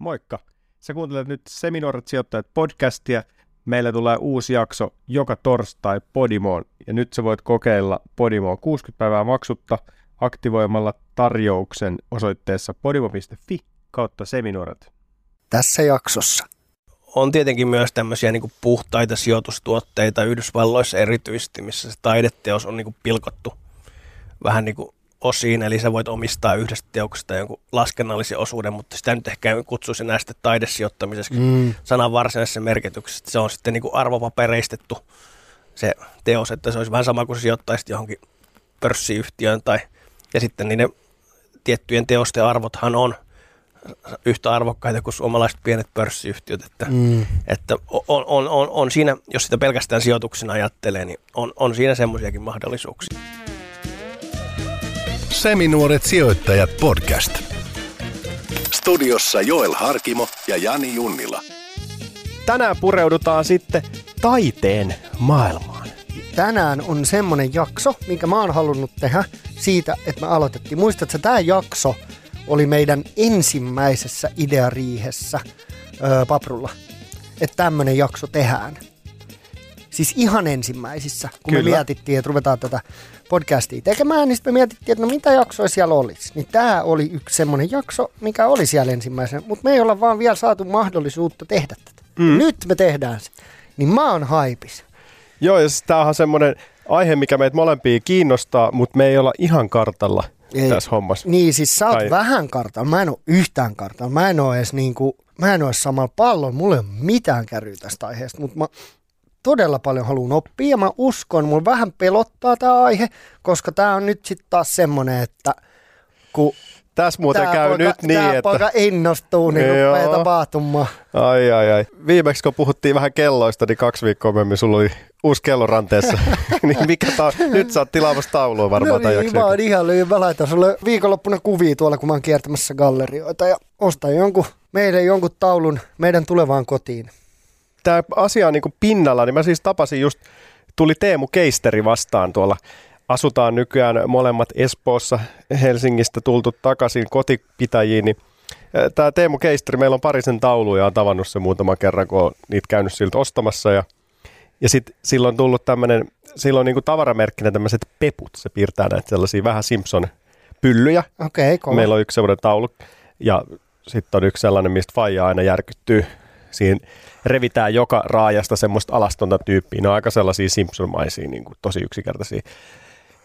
Moikka! Sä kuuntelet nyt Seminoorat sijoittajat podcastia. Meillä tulee uusi jakso joka torstai Podimoon, ja nyt sä voit kokeilla Podimoa 60 päivää maksutta aktivoimalla tarjouksen osoitteessa podimo.fi kautta seminoorat. Tässä jaksossa. On tietenkin myös tämmöisiä niin puhtaita sijoitustuotteita Yhdysvalloissa erityisesti, missä se taideteos on niin pilkottu vähän niin kuin osiin, eli sä voit omistaa yhdestä teoksesta jonkun laskennallisen osuuden, mutta sitä nyt ehkä kutsuisi näistä taidesijoittamiseksi mm. sanan varsinaisessa merkityksessä. Se on sitten niin kuin arvopapereistettu se teos, että se olisi vähän sama kuin se sijoittaisit johonkin pörssiyhtiöön tai ja sitten niiden tiettyjen teosten arvothan on yhtä arvokkaita kuin suomalaiset pienet pörssiyhtiöt, että, mm. että on, on, on, on siinä, jos sitä pelkästään sijoituksena ajattelee, niin on, on siinä semmoisiakin mahdollisuuksia. Seminuoret sijoittajat podcast. Studiossa Joel Harkimo ja Jani Junnila. Tänään pureudutaan sitten taiteen maailmaan. Tänään on semmonen jakso, minkä mä oon halunnut tehdä siitä, että me aloitettiin. Muistatko, että tämä jakso oli meidän ensimmäisessä ideariihessä öö, Paprulla, että tämmönen jakso tehdään. Siis ihan ensimmäisissä, kun Kyllä. me mietittiin, että ruvetaan tätä podcastia tekemään, niin sitten me mietittiin, että no mitä jaksoja siellä olisi. Niin tämä oli yksi semmoinen jakso, mikä oli siellä ensimmäisenä, mutta me ei olla vaan vielä saatu mahdollisuutta tehdä tätä. Mm. Nyt me tehdään se. Niin mä oon haipis. Joo, ja siis tämähän on semmoinen aihe, mikä meitä molempia kiinnostaa, mutta me ei olla ihan kartalla ei. tässä hommassa. Niin, siis sä oot tai... vähän kartalla, mä en ole yhtään kartalla. Mä en ole edes niinku, mä en ole samalla pallon, mulla ei ole mitään käryä tästä aiheesta, mutta mä todella paljon haluan oppia ja mä uskon, mulla vähän pelottaa tämä aihe, koska tämä on nyt sitten taas semmoinen, että kun tässä muuten tää käy poika, nyt niin, että... poika innostuu, niin Joo. rupeaa tapahtumaan. Ai, ai, ai. Viimeksi kun puhuttiin vähän kelloista, niin kaksi viikkoa myöhemmin sulla oli uusi kello ranteessa. niin mikä ta... nyt sä oot tilaamassa taulua varmaan. No niin, mä oon ihan lyhyen. Mä laitan sulle viikonloppuna kuvia tuolla, kun mä oon kiertämässä gallerioita ja ostan jonkun, meidän jonkun taulun meidän tulevaan kotiin tämä asia on niin kuin pinnalla, niin mä siis tapasin just, tuli Teemu Keisteri vastaan tuolla. Asutaan nykyään molemmat Espoossa, Helsingistä tultu takaisin kotipitäjiin, niin Tämä Teemu Keisteri, meillä on parisen tauluja, on tavannut se muutama kerran, kun on niitä käynyt siltä ostamassa. Ja, ja sitten silloin on tullut tämmöinen, silloin niin kuin tavaramerkkinä tämmöiset peput, se piirtää näitä sellaisia vähän Simpson-pyllyjä. Okei, okay, Meillä on yksi sellainen taulu ja sitten on yksi sellainen, mistä Faija aina järkyttyy siinä revitään joka raajasta semmoista alastonta tyyppiä. Ne on aika sellaisia Simpson-maisia, niin kuin tosi yksinkertaisia.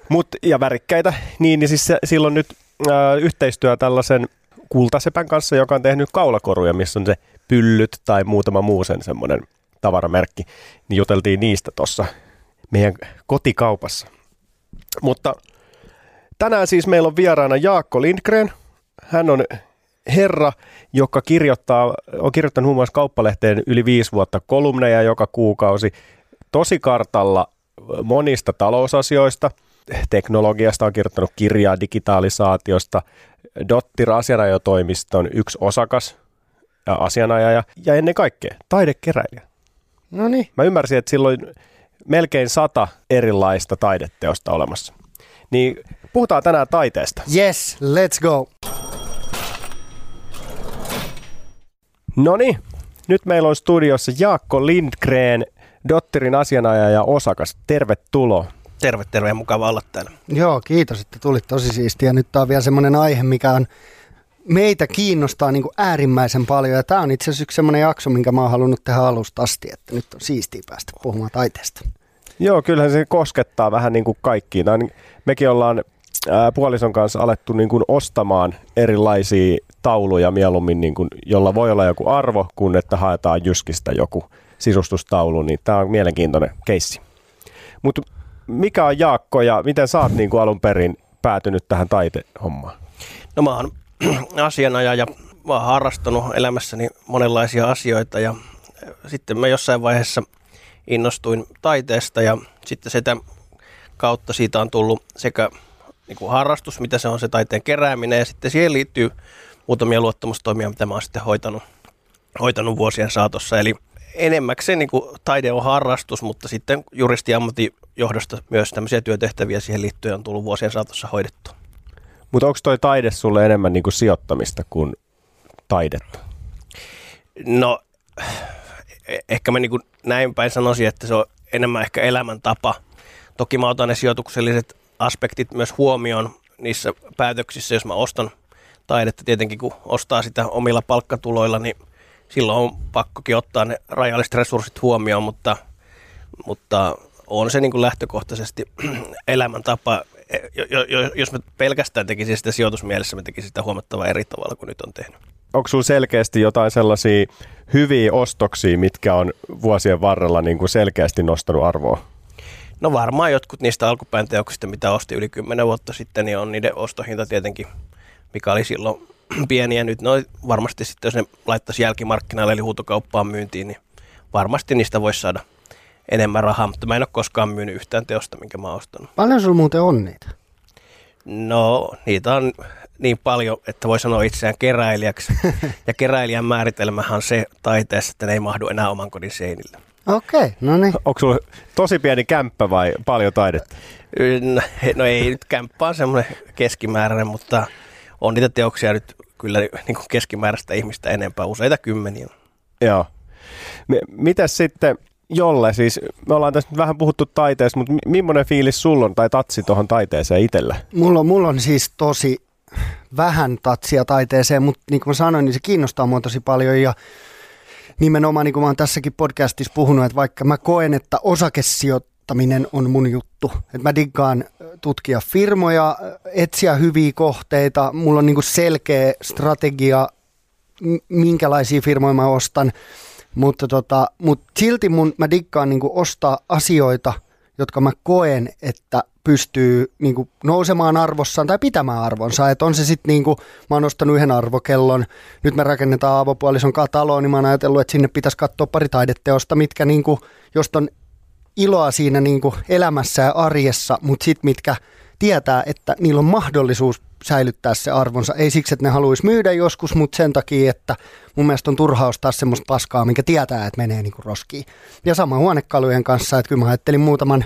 Mut, ja värikkäitä, niin, niin siis se, silloin nyt ää, yhteistyö tällaisen kultasepän kanssa, joka on tehnyt kaulakoruja, missä on se pyllyt tai muutama muu sen semmoinen tavaramerkki, niin juteltiin niistä tuossa meidän kotikaupassa. Mutta tänään siis meillä on vieraana Jaakko Lindgren. Hän on herra, joka kirjoittaa, on kirjoittanut muun muassa kauppalehteen yli viisi vuotta kolumneja joka kuukausi tosi kartalla monista talousasioista. Teknologiasta on kirjoittanut kirjaa digitalisaatiosta. Dottir asianajotoimiston yksi osakas ja asianajaja ja ennen kaikkea taidekeräilijä. No niin. Mä ymmärsin, että silloin melkein sata erilaista taideteosta olemassa. Niin puhutaan tänään taiteesta. Yes, let's go. No niin, nyt meillä on studiossa Jaakko Lindgren, Dotterin asianajaja ja osakas. Tervetuloa. Terve, terve ja mukava olla täällä. Joo, kiitos, että tulit tosi siistiä. Nyt on vielä semmoinen aihe, mikä on meitä kiinnostaa niin kuin äärimmäisen paljon. Ja tämä on itse asiassa yksi semmoinen jakso, minkä mä oon halunnut tehdä alusta asti, että nyt on siistiä päästä puhumaan taiteesta. Joo, kyllähän se koskettaa vähän niin kuin kaikkiin. Mekin ollaan puolison kanssa alettu niin kuin ostamaan erilaisia tauluja mieluummin, niin kuin, jolla voi olla joku arvo, kun että haetaan Jyskistä joku sisustustaulu, niin tämä on mielenkiintoinen keissi. Mutta mikä on Jaakko ja miten sä oot niin kuin alun perin päätynyt tähän taitehommaan? No mä oon asianajaja ja mä oon harrastanut elämässäni monenlaisia asioita ja sitten mä jossain vaiheessa innostuin taiteesta ja sitten sitä kautta siitä on tullut sekä niin kuin harrastus, mitä se on se taiteen kerääminen ja sitten siihen liittyy muutamia luottamustoimia, mitä mä oon sitten hoitanut, hoitanut vuosien saatossa. Eli enemmäkseen niin kuin taide on harrastus, mutta sitten juristiammatin johdosta myös tämmöisiä työtehtäviä siihen liittyen on tullut vuosien saatossa hoidettu. Mutta onko toi taide sulle enemmän niin kuin sijoittamista kuin taidetta? No, eh- ehkä mä niin näin päin sanoisin, että se on enemmän ehkä elämäntapa. Toki mä otan ne sijoitukselliset aspektit myös huomioon niissä päätöksissä, jos mä ostan taidetta. Tietenkin kun ostaa sitä omilla palkkatuloilla, niin silloin on pakkokin ottaa ne rajalliset resurssit huomioon, mutta, mutta on se niin kuin lähtökohtaisesti elämäntapa. Jos mä pelkästään tekisin sitä sijoitusmielessä, mä tekisin sitä huomattavasti eri tavalla kuin nyt on tehnyt. Onko sulla selkeästi jotain sellaisia hyviä ostoksia, mitkä on vuosien varrella niin kuin selkeästi nostanut arvoa? No varmaan jotkut niistä alkupään teoksista, mitä osti yli 10 vuotta sitten, niin on niiden ostohinta tietenkin, mikä oli silloin pieniä. Nyt no varmasti sitten, jos ne laittaisi jälkimarkkinoille eli huutokauppaan myyntiin, niin varmasti niistä voisi saada enemmän rahaa, mutta mä en ole koskaan myynyt yhtään teosta, minkä mä oon ostanut. Paljon sulla muuten on niitä? No, niitä on niin paljon, että voi sanoa itseään keräilijäksi. ja keräilijän määritelmähän on se taiteessa, että ne ei mahdu enää oman kodin seinille. Okei, okay, no niin. Onko sulla tosi pieni kämppä vai paljon taidetta? No, no ei nyt kämppä on semmoinen keskimääräinen, mutta on niitä teoksia nyt kyllä niin kuin keskimääräistä ihmistä enempää, useita kymmeniä. Joo. Mitäs sitten, Jolle, siis me ollaan tässä nyt vähän puhuttu taiteesta, mutta millainen fiilis sulla on tai tatsi tuohon taiteeseen itsellä? Mulla, mulla on siis tosi vähän tatsia taiteeseen, mutta niin kuin mä sanoin, niin se kiinnostaa mua tosi paljon ja nimenomaan niin kuin mä oon tässäkin podcastissa puhunut, että vaikka mä koen, että osakesijoittaminen on mun juttu, että mä diggaan tutkia firmoja, etsiä hyviä kohteita, mulla on niin kuin selkeä strategia, minkälaisia firmoja mä ostan, mutta, tota, mutta silti mun, mä diggaan niin ostaa asioita, jotka mä koen, että pystyy niin kuin, nousemaan arvossaan tai pitämään arvonsa. Et on se sitten, niin kuin, mä oon ostanut yhden arvokellon, nyt me rakennetaan avopuolison taloon, niin mä oon ajatellut, että sinne pitäisi katsoa pari taideteosta, mitkä, niin kuin, josta on iloa siinä niin kuin, elämässä ja arjessa, mutta sitten mitkä tietää, että niillä on mahdollisuus säilyttää se arvonsa. Ei siksi, että ne haluaisi myydä joskus, mutta sen takia, että mun mielestä on turha ostaa semmoista paskaa, mikä tietää, että menee niin kuin roskiin. Ja sama huonekalujen kanssa, että kyllä mä ajattelin muutaman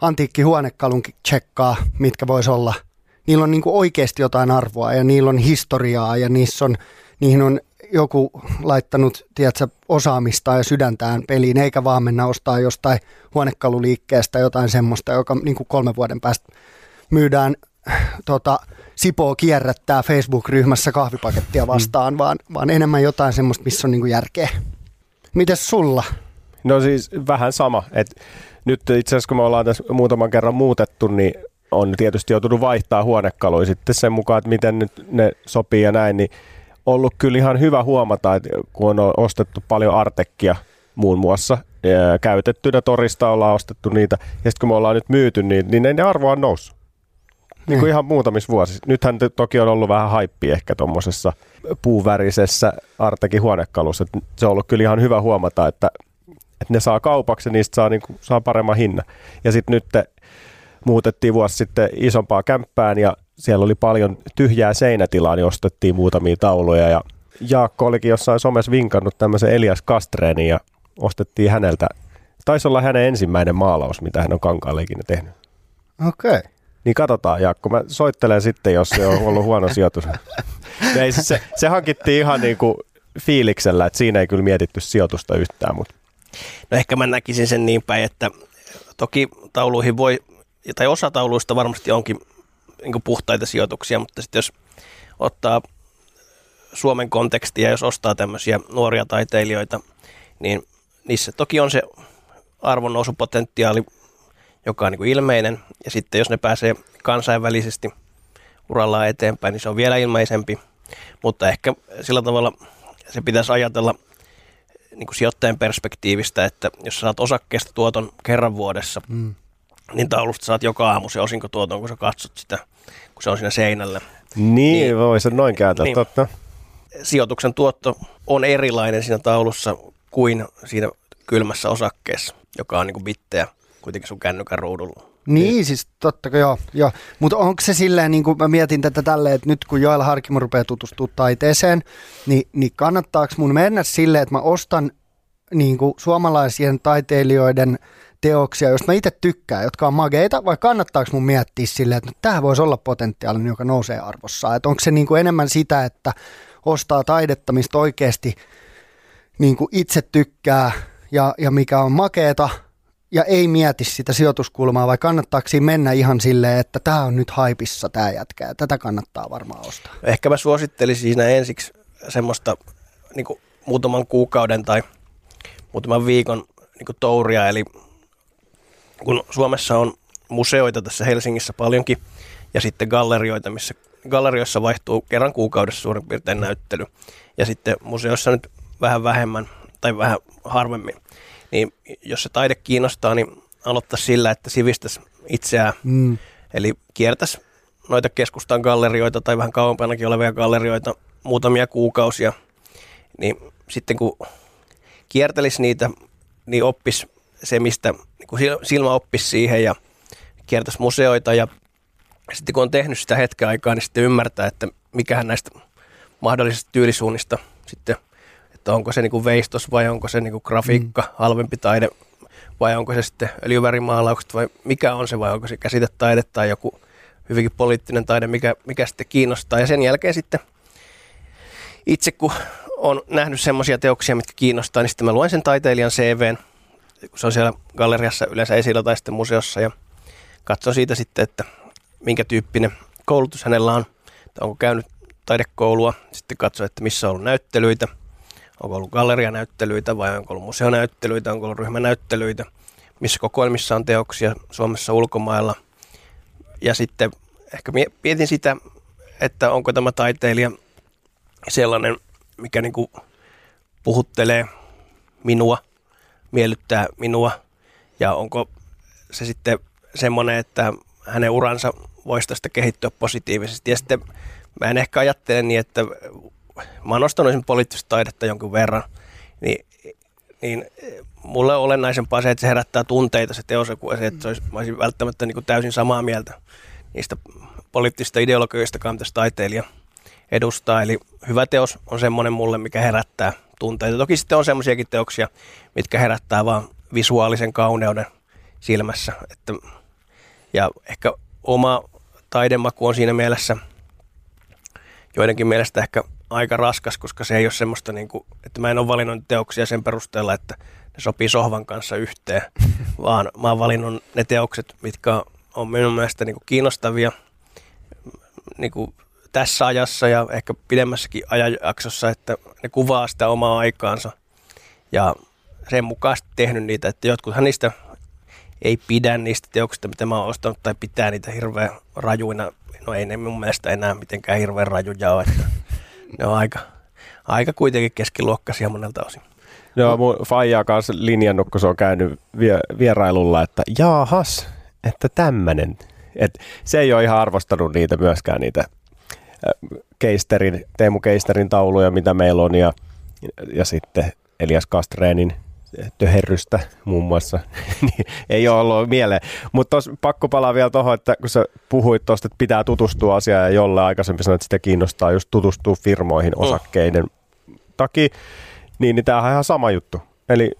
antiikkihuonekalun tsekkaa, mitkä vois olla. Niillä on niin kuin oikeasti jotain arvoa ja niillä on historiaa ja niissä on, niihin on joku laittanut tiedätkö, osaamista ja sydäntään peliin, eikä vaan mennä ostaa jostain huonekaluliikkeestä jotain semmoista, joka niin kuin kolmen vuoden päästä myydään tota, Sipoo kierrättää Facebook-ryhmässä kahvipakettia mm. vastaan, mm. vaan, vaan enemmän jotain semmoista, missä on niin kuin järkeä. Mites sulla? No siis vähän sama. Et nyt itse asiassa kun me ollaan tässä muutaman kerran muutettu, niin on tietysti joutunut vaihtaa huonekaluja sitten sen mukaan, että miten nyt ne sopii ja näin, niin ollut kyllä ihan hyvä huomata, että kun on ostettu paljon artekkia muun muassa, käytettynä torista ollaan ostettu niitä, ja sitten kun me ollaan nyt myyty, niin, niin ne arvo on noussut. Niin kuin ihan muutamissa vuosissa. Nythän toki on ollut vähän haippi ehkä tuommoisessa puuvärisessä Artekin huonekalussa. Se on ollut kyllä ihan hyvä huomata, että että ne saa kaupaksi ja niistä saa, niin kuin, saa paremman hinnan. Ja sitten nyt muutettiin vuosi sitten isompaa kämppään ja siellä oli paljon tyhjää seinätilaa, niin ostettiin muutamia tauluja ja Jaakko olikin jossain somessa vinkannut tämmöisen Elias Kastreenin ja ostettiin häneltä, taisi olla hänen ensimmäinen maalaus, mitä hän on kankaalle ikinä tehnyt. Okei. Okay. Niin katsotaan Jaakko, mä soittelen sitten, jos se on ollut huono sijoitus. ei, se, se hankittiin ihan niin kuin fiiliksellä, että siinä ei kyllä mietitty sijoitusta yhtään, mutta No ehkä mä näkisin sen niin päin, että toki tauluihin voi, tai osa tauluista varmasti onkin niin puhtaita sijoituksia, mutta sitten jos ottaa Suomen kontekstia, jos ostaa tämmöisiä nuoria taiteilijoita, niin niissä toki on se arvonnousupotentiaali, joka on niin kuin ilmeinen, ja sitten jos ne pääsee kansainvälisesti urallaan eteenpäin, niin se on vielä ilmeisempi, mutta ehkä sillä tavalla se pitäisi ajatella niin kuin sijoittajan perspektiivistä, että jos saat osakkeesta tuoton kerran vuodessa, mm. niin taulusta saat joka aamu se osinkotuoton, kun sä katsot sitä, kun se on siinä seinällä. Niin, niin voi se noin kääntää, niin, totta. Sijoituksen tuotto on erilainen siinä taulussa kuin siinä kylmässä osakkeessa, joka on niin kuin bittejä kuitenkin sun kännykän ruudulla. Niin, niin, siis totta kai joo. joo. Mutta onko se silleen, niin kuin mä mietin tätä tälleen, että nyt kun Joel Harkimo rupeaa tutustumaan taiteeseen, niin, niin kannattaako mun mennä silleen, että mä ostan niin kuin suomalaisien taiteilijoiden teoksia, joista mä itse tykkään, jotka on mageita, vai kannattaako mun miettiä silleen, että no, tämä voisi olla potentiaalinen, joka nousee arvossa? Että onko se niin kuin enemmän sitä, että ostaa taidetta, mistä oikeasti niin kuin itse tykkää ja, ja mikä on makeeta ja ei mieti sitä sijoituskulmaa vai kannattaako siinä mennä ihan silleen, että tämä on nyt haipissa tämä jätkä ja tätä kannattaa varmaan ostaa. Ehkä mä suosittelisin siinä ensiksi semmoista niin kuin muutaman kuukauden tai muutaman viikon niin kuin touria, eli kun Suomessa on museoita tässä Helsingissä paljonkin ja sitten gallerioita, missä gallerioissa vaihtuu kerran kuukaudessa suurin piirtein näyttely ja sitten museoissa nyt vähän vähemmän tai vähän harvemmin. Niin jos se taide kiinnostaa, niin aloittaa sillä, että sivistäisi itseään. Mm. Eli kiertäisi noita keskustan gallerioita tai vähän kauempanakin olevia gallerioita muutamia kuukausia. Niin sitten kun kiertelisi niitä, niin oppisi se, mistä niin kun silmä oppisi siihen ja kiertäisi museoita ja sitten kun on tehnyt sitä hetken aikaa, niin sitten ymmärtää, että mikähän näistä mahdollisista tyylisuunnista sitten, että onko se niinku veistos vai onko se niinku grafiikka, mm. halvempi taide vai onko se sitten öljyvärimaalaukset vai mikä on se vai onko se käsitetaide tai joku hyvinkin poliittinen taide, mikä, mikä sitten kiinnostaa. Ja sen jälkeen sitten itse kun on nähnyt semmoisia teoksia, mitkä kiinnostaa, niin sitten mä luen sen taiteilijan CVn, kun se on siellä galleriassa yleensä esillä tai sitten museossa ja katson siitä sitten, että minkä tyyppinen koulutus hänellä on, että onko käynyt taidekoulua, sitten katso, että missä on ollut näyttelyitä, onko ollut gallerianäyttelyitä vai onko ollut museonäyttelyitä, onko ollut ryhmänäyttelyitä, missä kokoelmissa on teoksia Suomessa ulkomailla. Ja sitten ehkä mietin sitä, että onko tämä taiteilija sellainen, mikä niin kuin puhuttelee minua, miellyttää minua ja onko se sitten semmoinen, että hänen uransa voisi tästä kehittyä positiivisesti. Ja sitten mä en ehkä ajattele niin, että mä oon nostanut poliittista taidetta jonkun verran, niin, niin mulle on olennaisempaa se, että se herättää tunteita se teos, kuin se, että se olisi, mä olisin välttämättä niin kuin täysin samaa mieltä niistä poliittisista ideologioista, mitä taiteilija edustaa. Eli hyvä teos on semmoinen mulle, mikä herättää tunteita. Toki sitten on semmoisiakin teoksia, mitkä herättää vaan visuaalisen kauneuden silmässä. Että, ja ehkä oma taidemaku on siinä mielessä joidenkin mielestä ehkä aika raskas, koska se ei ole semmoista, niin kuin, että mä en ole valinnut teoksia sen perusteella, että ne sopii sohvan kanssa yhteen, vaan mä oon valinnut ne teokset, mitkä on minun mielestä niin kuin kiinnostavia niin kuin tässä ajassa ja ehkä pidemmässäkin ajanjaksossa, että ne kuvaa sitä omaa aikaansa ja sen mukaan tehnyt niitä, että jotkuthan niistä ei pidä niistä teoksista, mitä mä oon ostanut, tai pitää niitä hirveän rajuina. No ei ne mun mielestä enää mitenkään hirveän rajuja ole, että ne on aika, aika kuitenkin keskiluokkaisia monelta osin. Joo, mun faijaa kanssa linjannut, kun se on käynyt vie, vierailulla, että jaahas, että tämmönen. Et se ei ole ihan arvostanut niitä myöskään, niitä Keisterin, Teemu Keisterin tauluja, mitä meillä on, ja, ja sitten Elias Kastreenin töherrystä muun muassa, niin ei ole ollut mieleen. Mutta pakko palaa vielä tuohon, että kun sä puhuit tuosta, että pitää tutustua asiaan ja jolle aikaisemmin sanoit, että sitä kiinnostaa just tutustua firmoihin mm. osakkeiden mm. takia, niin, niin tämähän on ihan sama juttu. Eli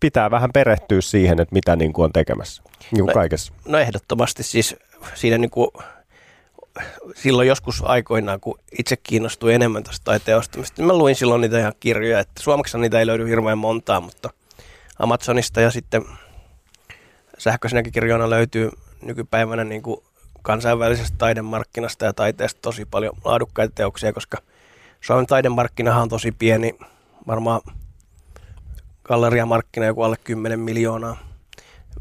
pitää vähän perehtyä siihen, että mitä niin kuin on tekemässä niin kuin no, kaikessa. No ehdottomasti siis siinä niin kuin silloin joskus aikoinaan, kun itse kiinnostui enemmän tästä taiteen ostamista, niin mä luin silloin niitä ihan kirjoja, että suomeksi niitä ei löydy hirveän montaa, mutta Amazonista ja sitten sähköisenäkin kirjoina löytyy nykypäivänä niin kuin kansainvälisestä taidemarkkinasta ja taiteesta tosi paljon laadukkaita teoksia, koska Suomen taidemarkkinahan on tosi pieni, varmaan galleriamarkkina joku alle 10 miljoonaa.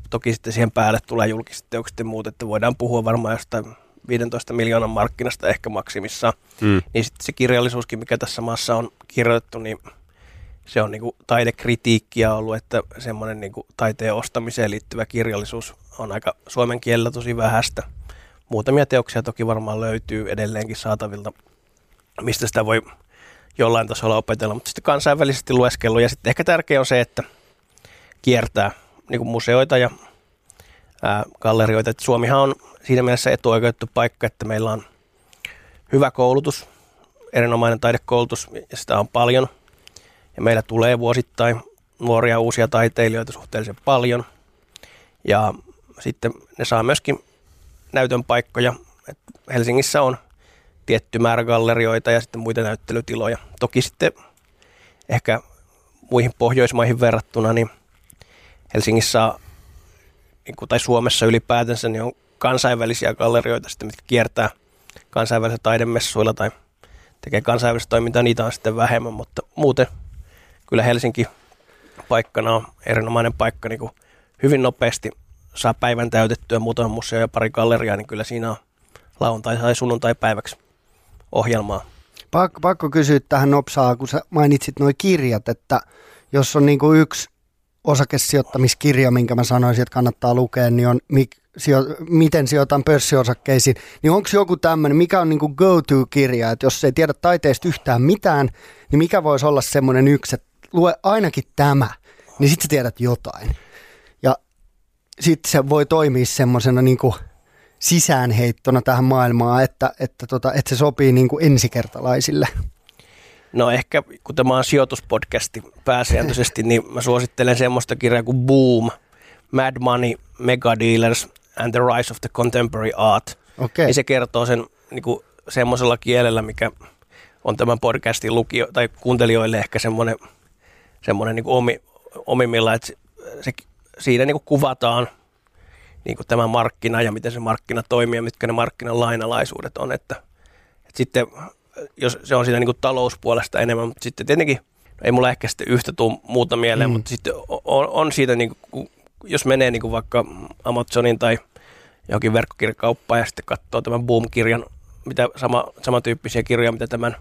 Toki sitten siihen päälle tulee julkiset teokset ja muut, että voidaan puhua varmaan jostain 15 miljoonan markkinasta ehkä maksimissa. Mm. Niin sitten se kirjallisuuskin, mikä tässä maassa on kirjoitettu, niin se on niinku taidekritiikkiä ollut, että semmoinen niinku taiteen ostamiseen liittyvä kirjallisuus on aika suomen kielellä tosi vähäistä. Muutamia teoksia toki varmaan löytyy edelleenkin saatavilta, mistä sitä voi jollain tasolla opetella, mutta sitten kansainvälisesti lueskelu. Ja sitten ehkä tärkeä on se, että kiertää niin kuin museoita ja ää, gallerioita. Et Suomihan on siinä mielessä etuoikeutettu paikka, että meillä on hyvä koulutus, erinomainen taidekoulutus ja sitä on paljon – ja meillä tulee vuosittain nuoria uusia taiteilijoita suhteellisen paljon. Ja sitten ne saa myöskin näytön paikkoja. Et Helsingissä on tietty määrä gallerioita ja sitten muita näyttelytiloja. Toki sitten ehkä muihin Pohjoismaihin verrattuna, niin Helsingissä niin tai Suomessa ylipäätänsä niin on kansainvälisiä gallerioita, sitten, mitkä kiertää kansainvälisillä taidemessuilla tai tekee kansainvälistä toimintaa, niitä on sitten vähemmän, mutta muuten kyllä Helsinki paikkana on erinomainen paikka, niin kuin hyvin nopeasti saa päivän täytettyä muutama museo ja pari galleriaa, niin kyllä siinä on lauantai- tai sunnuntai-päiväksi ohjelmaa. Pakko, pakko kysyä tähän nopsaa, kun sä mainitsit nuo kirjat, että jos on niin kuin yksi osakesijoittamiskirja, minkä mä sanoisin, että kannattaa lukea, niin on mik, sijo, miten sijoitan pörssiosakkeisiin, niin onko joku tämmöinen, mikä on niin go-to-kirja, että jos ei tiedä taiteesta yhtään mitään, niin mikä voisi olla semmoinen yksi, että lue ainakin tämä, niin sitten sä tiedät jotain. Ja sitten se voi toimia semmoisena niin kuin sisäänheittona tähän maailmaan, että, että, tota, että se sopii niin kuin ensikertalaisille. No ehkä, kun tämä on sijoituspodcasti pääsääntöisesti, niin mä suosittelen semmoista kirjaa kuin Boom, Mad Money, Mega Dealers and the Rise of the Contemporary Art. Okei. Ja se kertoo sen niin kuin semmoisella kielellä, mikä on tämän podcastin lukio, tai kuuntelijoille ehkä semmoinen, semmoinen niin omi, omimmilla, että se, se, siinä niin kuin kuvataan niin kuin tämä markkina ja miten se markkina toimii ja mitkä ne markkinan lainalaisuudet on. Että, että sitten jos se on siinä niin kuin talouspuolesta enemmän, mutta sitten tietenkin no ei mulla ehkä sitten yhtä tuu muuta mieleen, mm. mutta sitten on, on siitä, niin kuin, jos menee niin kuin vaikka Amazonin tai johonkin verkkokirjakauppaan ja sitten katsoo tämän Boom-kirjan, mitä sama, samantyyppisiä kirjoja, mitä tämän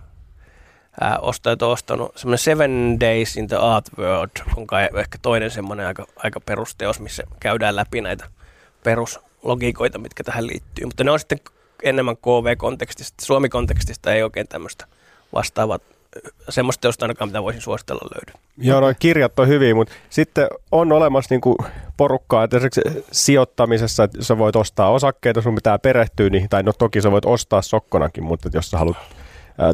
ää, ostajat on ostanut. Semmoinen Seven Days in the Art World on kai ehkä toinen semmoinen aika, aika perusteos, missä käydään läpi näitä peruslogiikoita, mitkä tähän liittyy. Mutta ne on sitten enemmän KV-kontekstista. Suomi-kontekstista ei oikein tämmöistä vastaavaa semmoista teosta ainakaan, mitä voisin suositella löydy. Joo, noin kirjat on hyviä, mutta sitten on olemassa niinku porukkaa, että esimerkiksi sijoittamisessa, että sä voit ostaa osakkeita, sun pitää perehtyä niihin, tai no toki sä voit ostaa sokkonakin, mutta jos sä haluat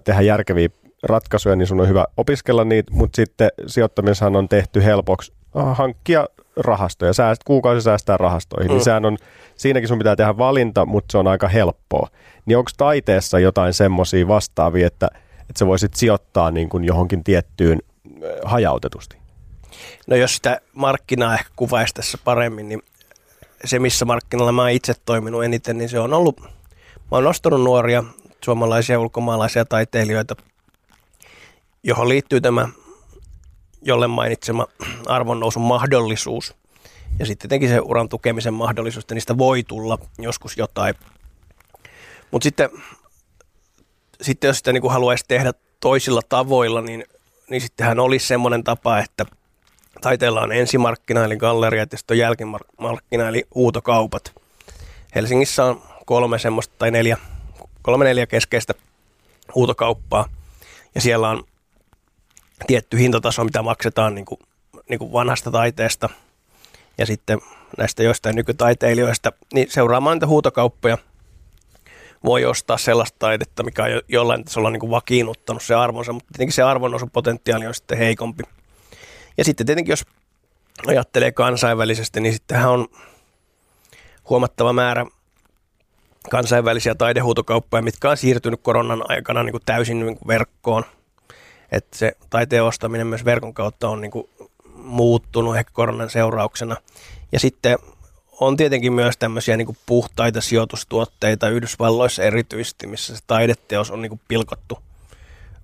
tehdä järkeviä ratkaisuja, niin sun on hyvä opiskella niitä, mutta sitten sijoittamishan on tehty helpoksi ah, hankkia rahastoja, sääst, kuukausi säästää rahastoihin, mm. niin sehän on, siinäkin sun pitää tehdä valinta, mutta se on aika helppoa. Niin onko taiteessa jotain semmoisia vastaavia, että, että sä voisit sijoittaa niin kuin johonkin tiettyyn äh, hajautetusti? No jos sitä markkinaa ehkä kuvaisi tässä paremmin, niin se missä markkinalla mä oon itse toiminut eniten, niin se on ollut, mä oon nostanut nuoria suomalaisia ja ulkomaalaisia taiteilijoita, johon liittyy tämä jolle mainitsema arvonnousun mahdollisuus. Ja sitten tietenkin se uran tukemisen mahdollisuus, että niistä voi tulla joskus jotain. Mutta sitten, sitten jos sitä niin kuin haluaisi tehdä toisilla tavoilla, niin, niin sittenhän olisi semmoinen tapa, että taiteella on ensimarkkina eli galleriat ja sitten on jälkimarkkina eli huutokaupat. Helsingissä on kolme semmoista tai neljä, kolme neljä keskeistä huutokauppaa ja siellä on tietty hintataso, mitä maksetaan niin kuin, niin kuin vanhasta taiteesta ja sitten näistä joistain nykytaiteilijoista, niin seuraamaan niitä huutokauppoja voi ostaa sellaista taidetta, mikä on jo, jollain tasolla niin kuin vakiinnuttanut se arvonsa, mutta tietenkin se arvonnousu-potentiaali on sitten heikompi. Ja sitten tietenkin, jos ajattelee kansainvälisesti, niin sittenhän on huomattava määrä kansainvälisiä taidehuutokauppoja, mitkä on siirtynyt koronan aikana niin kuin täysin niin kuin verkkoon – että se taiteen ostaminen myös verkon kautta on niin kuin muuttunut ehkä koronan seurauksena. Ja sitten on tietenkin myös tämmöisiä niin kuin puhtaita sijoitustuotteita Yhdysvalloissa erityisesti, missä se taideteos on niin kuin pilkottu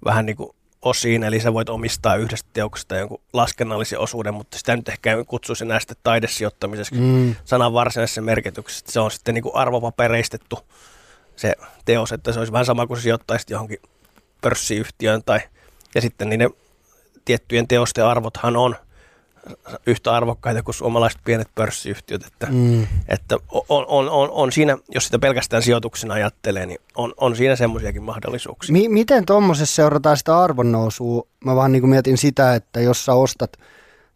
vähän niin kuin osiin, eli sä voit omistaa yhdestä teoksesta jonkun laskennallisen osuuden, mutta sitä nyt ehkä kutsuisi näistä taidesijoittamiseksi mm. sanan varsinaisessa merkityksessä. Se on sitten niin kuin arvopapereistettu se teos, että se olisi vähän sama kuin sijoittaisit johonkin pörssiyhtiöön tai – ja sitten niiden tiettyjen teosten arvothan on yhtä arvokkaita kuin suomalaiset pienet pörssiyhtiöt. Että, mm. että on, on, on, on, siinä, jos sitä pelkästään sijoituksena ajattelee, niin on, on siinä semmoisiakin mahdollisuuksia. Mi- miten tuommoisessa seurataan sitä arvonnousua? Mä vaan niin mietin sitä, että jos sä ostat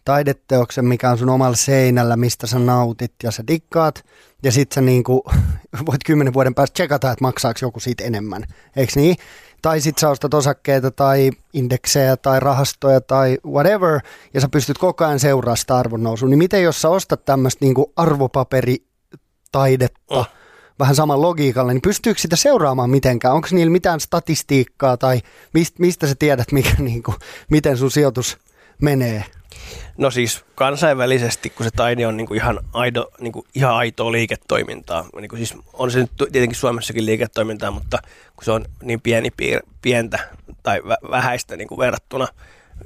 taideteoksen, mikä on sun omalla seinällä, mistä sä nautit ja sä dikkaat, ja sit sä niin kuin, voit kymmenen vuoden päästä tsekata, että maksaako joku siitä enemmän, eikö niin? Tai sit sä ostat osakkeita tai indeksejä tai rahastoja tai whatever, ja sä pystyt koko ajan seuraamaan sitä arvonnousua, niin miten jos sä ostat tämmöistä niinku arvopaperitaidetta, oh. vähän saman logiikalla, niin pystyykö sitä seuraamaan mitenkään? Onko niillä mitään statistiikkaa tai mistä, mistä sä tiedät, mikä, niinku, miten sun sijoitus menee? No siis kansainvälisesti, kun se taide on niin kuin ihan, aido, niin kuin ihan aitoa liiketoimintaa. Niin kuin siis on se nyt tietenkin Suomessakin liiketoimintaa, mutta kun se on niin pieni piir, pientä tai vä- vähäistä niin kuin verrattuna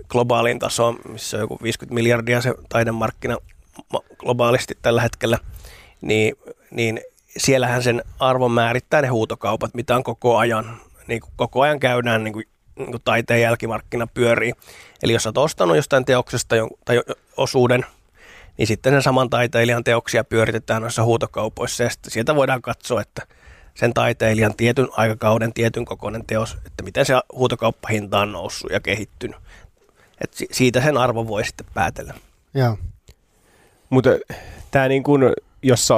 globaaliin tasoon, missä on joku 50 miljardia se taidemarkkina ma- globaalisti tällä hetkellä, niin, niin siellähän sen arvon määrittää ne huutokaupat, mitä on koko ajan. Niin kuin koko ajan käydään niin kuin, niin kuin taiteen jälkimarkkina pyörii. Eli jos olet ostanut jostain teoksesta jon- tai jo- osuuden, niin sitten sen saman taiteilijan teoksia pyöritetään noissa huutokaupoissa ja sitten sieltä voidaan katsoa, että sen taiteilijan tietyn aikakauden, tietyn kokoinen teos, että miten se huutokauppahinta on noussut ja kehittynyt. Et si- siitä sen arvo voi sitten päätellä. Joo. Mutta tämä niin kuin, jos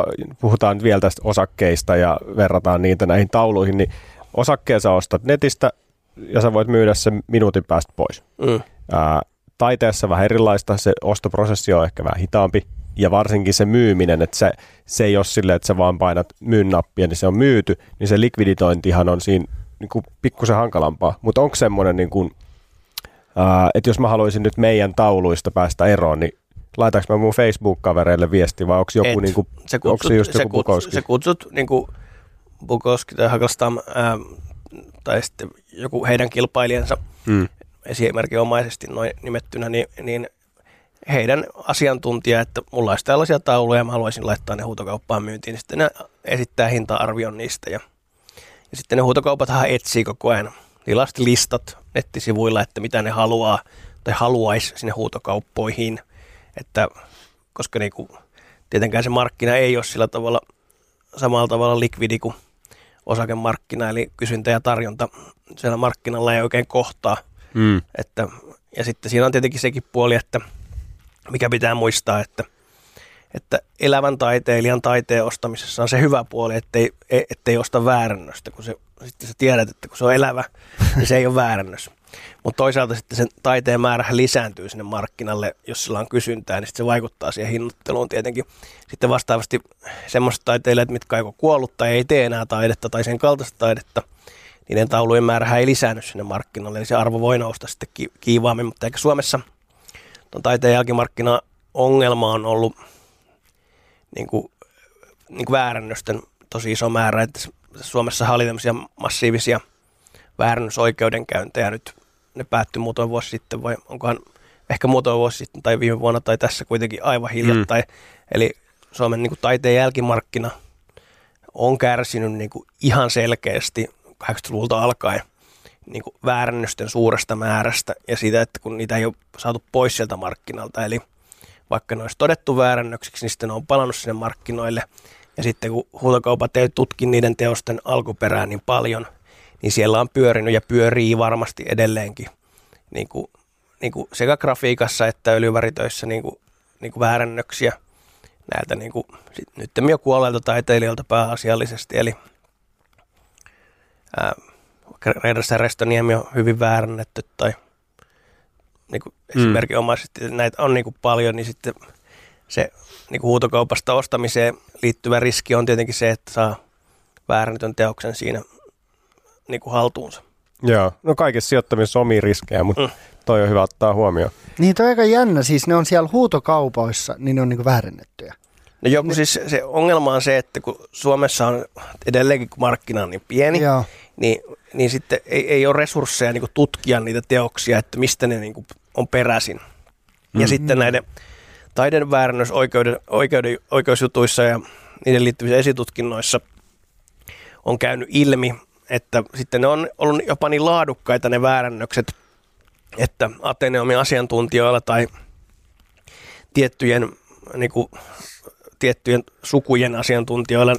puhutaan vielä tästä osakkeista ja verrataan niitä näihin tauluihin, niin osakkeen sä ostat netistä ja sä voit myydä sen minuutin päästä pois. Mm. Ää, taiteessa vähän erilaista, se ostoprosessi on ehkä vähän hitaampi ja varsinkin se myyminen, että se, se ei ole silleen, että sä vaan painat myyn nappia, niin se on myyty, niin se likviditointihan on siinä niin kuin pikkusen hankalampaa. Mutta onko semmoinen, niin kuin, ää, että jos mä haluaisin nyt meidän tauluista päästä eroon, niin laitaanko mä mun Facebook-kavereille viesti vai onko joku, Et. niin kuin, se onko kutsut, se just se joku kutsut, Bukowski? se kutsut niin kuin Bukowski tai Hagelstam ää, tai sitten joku heidän kilpailijansa Mm. esimerkinomaisesti noin nimettynä, niin, niin heidän asiantuntija, että mulla olisi tällaisia tauluja ja mä haluaisin laittaa ne huutokauppaan myyntiin, niin sitten ne esittää hinta-arvion niistä ja, ja sitten ne huutokaupathan etsii koko ajan tilastilistat nettisivuilla, että mitä ne haluaa tai haluaisi sinne huutokauppoihin, että koska niinku, tietenkään se markkina ei ole sillä tavalla samalla tavalla likvidi kuin osakemarkkina, eli kysyntä ja tarjonta siellä markkinalla ei oikein kohtaa. Mm. Että, ja sitten siinä on tietenkin sekin puoli, että mikä pitää muistaa, että, että elävän taiteilijan taiteen ostamisessa on se hyvä puoli, ettei, e- ettei osta väärännöstä, kun se, sitten sä tiedät, että kun se on elävä, niin se ei ole väärännös. Mutta toisaalta sitten sen taiteen määrä lisääntyy sinne markkinalle, jos sillä on kysyntää, niin sitten se vaikuttaa siihen hinnoitteluun tietenkin. Sitten vastaavasti semmoiset taiteilijat, mitkä joko kuollut tai ei tee enää taidetta tai sen kaltaista taidetta, niiden taulujen määrä ei lisäänny sinne markkinalle, eli se arvo voi nousta sitten ki- kiivaammin, mutta eikä Suomessa tuon taiteen jälkimarkkina ongelma on ollut niin kuin, niin kuin väärännösten tosi iso määrä, että Suomessa oli tämmöisiä massiivisia väärännösoikeudenkäyntejä nyt, ne päättyi muutama vuosi sitten vai onkohan ehkä muutama vuosi sitten tai viime vuonna tai tässä kuitenkin aivan hiljattain. Mm. Eli Suomen niin kuin taiteen jälkimarkkina on kärsinyt niin kuin ihan selkeästi 80-luvulta alkaen niin kuin väärännösten suuresta määrästä ja siitä, että kun niitä ei ole saatu pois sieltä markkinalta. Eli vaikka ne olisi todettu väärännöksiksi, niin sitten ne on palannut sinne markkinoille. Ja sitten kun huutokaupat ei tutki niiden teosten alkuperää niin paljon, niin siellä on pyörinyt ja pyörii varmasti edelleenkin niin kuin, niin kuin sekä grafiikassa että öljyväritöissä niin kuin, niin kuin väärännöksiä näiltä niin kuin, sit, nyt jo kuolleilta taiteilijoilta pääasiallisesti. Eli ää, Restoniemi on hyvin väärännetty tai niin kuin Mm. esimerkinomaisesti näitä on niin kuin paljon, niin sitten se niin kuin huutokaupasta ostamiseen liittyvä riski on tietenkin se, että saa väärännetyn teoksen siinä niin kuin haltuunsa. Joo, no kaikessa sijoittamisessa on omia riskejä, mutta Mm. toi on hyvä ottaa huomioon. Niin toi on aika jännä, siis ne on siellä huutokaupoissa, niin ne on niinku väärennettyjä. No joku siis se ongelma on se, että kun Suomessa on edelleenkin kun markkina on niin pieni, Joo. niin, niin sitten ei, ei ole resursseja niin tutkia niitä teoksia, että mistä ne niin on peräisin. Ja Mm. sitten näiden taidenväärännösoikeuden oikeuden, oikeusjutuissa ja niiden liittyvissä esitutkinnoissa on käynyt ilmi, että sitten ne on ollut jopa niin laadukkaita ne väärännökset, että Ateneumin asiantuntijoilla tai tiettyjen, niin kuin, tiettyjen sukujen asiantuntijoilla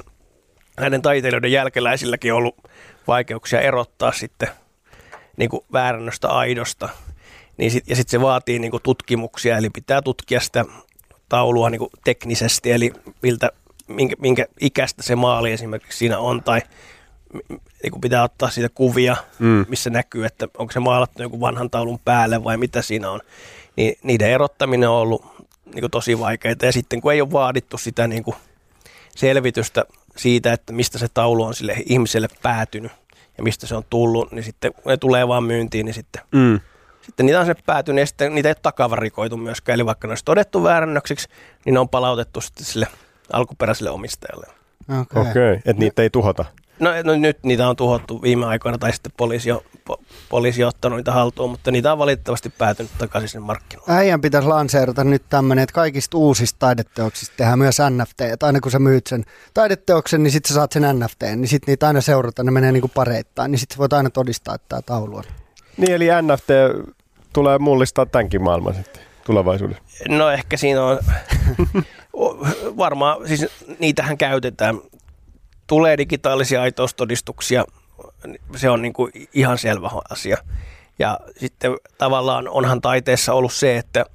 näiden taiteilijoiden jälkeläisilläkin on ollut vaikeuksia erottaa sitten niin kuin väärännöstä aidosta. Niin sit, ja sitten se vaatii niin kuin tutkimuksia, eli pitää tutkia sitä taulua niin kuin teknisesti, eli miltä, minkä, minkä ikäistä se maali esimerkiksi siinä on, tai niin kuin pitää ottaa siitä kuvia, Mm. missä näkyy, että onko se maalattu joku vanhan taulun päälle vai mitä siinä on. Niin niiden erottaminen on ollut niin kuin tosi vaikeaa, ja sitten kun ei ole vaadittu sitä niin kuin selvitystä siitä, että mistä se taulu on sille ihmiselle päätynyt ja mistä se on tullut, niin sitten kun ne tulee vaan myyntiin, niin sitten Mm. sitten niitä on se päätynyt ja sitten niitä ei ole takavarikoitu myöskään. Eli vaikka ne olisi todettu väärännöksiksi, niin ne on palautettu sitten sille alkuperäiselle omistajalle. Okei. Okei, että niitä ei tuhota. No, no nyt niitä on tuhottu viime aikoina tai sitten poliisi, on, po, poliisi on ottanut niitä haltuun, mutta niitä on valitettavasti päätynyt takaisin sinne markkinoille. Äijän pitäisi lanseerata nyt tämmöinen, että kaikista uusista taideteoksista tehdään myös NFT. Että aina kun sä myyt sen taideteoksen, niin sitten sä saat sen NFT, niin sitten niitä aina seurata, ne menee niinku pareittain, niin sitten voit aina todistaa, että tämä taulu on. Niin, eli NFT tulee mullistaa tämänkin maailman sitten tulevaisuudessa. No ehkä siinä on, varmaan, siis niitähän käytetään. Tulee digitaalisia aitoustodistuksia, se on niin kuin ihan selvä asia. Ja sitten tavallaan onhan taiteessa ollut se, että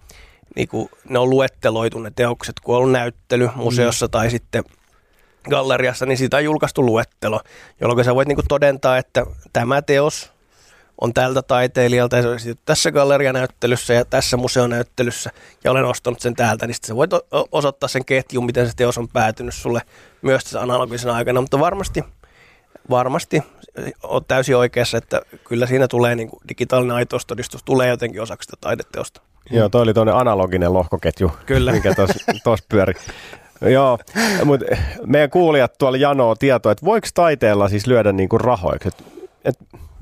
niin kuin ne on luetteloitu ne teokset, kun on ollut näyttely museossa tai sitten galleriassa, niin siitä on julkaistu luettelo, jolloin sä voit niin kuin todentaa, että tämä teos on tältä taiteilijalta ja se on esitetty tässä gallerianäyttelyssä ja tässä museonäyttelyssä ja olen ostanut sen täältä, niin sitten sä voit osoittaa sen ketjun, miten se teos on päätynyt sulle myös tässä analogisena aikana, mutta varmasti, varmasti oot täysin oikeassa, että kyllä siinä tulee niin kuin digitaalinen aitoustodistus tulee jotenkin osaksi sitä taideteosta. Joo, toi oli tuonne analoginen lohkoketju, Kyllä. mikä tuossa pyöri. Joo, mutta meidän kuulijat tuolla janoo tietoa, että voiko taiteella siis lyödä niinku rahoiksi? Et,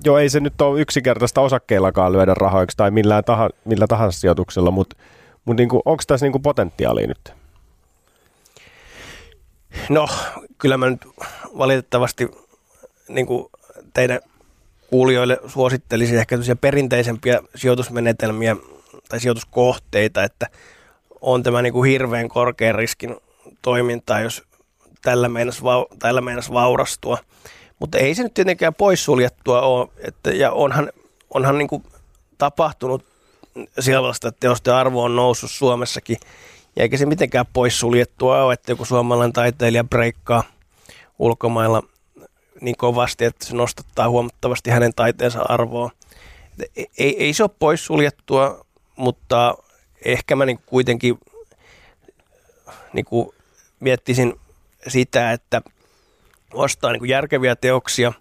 joo, ei se nyt ole yksinkertaista osakkeillakaan lyödä rahoiksi tai millään taha, millä tahansa sijoituksella, mutta mut niinku, onko tässä niinku potentiaalia nyt? No, kyllä mä nyt valitettavasti niin teidän kuulijoille suosittelisin ehkä perinteisempiä sijoitusmenetelmiä tai sijoituskohteita, että on tämä niin hirveän korkean riskin toimintaa, jos tällä meinas, tällä meinas vaurastua. Mutta ei se nyt tietenkään poissuljettua ole, että, ja onhan, onhan niin kuin tapahtunut sellaista, että teosten arvo on noussut Suomessakin, ja eikä se mitenkään poissuljettua ole, että joku suomalainen taiteilija breikkaa ulkomailla niin kovasti, että se nostattaa huomattavasti hänen taiteensa arvoa. Et Ei, ei se ole poissuljettua, mutta ehkä mä niin kuitenkin niin kuin miettisin sitä, että ostaa niin kuin järkeviä teoksia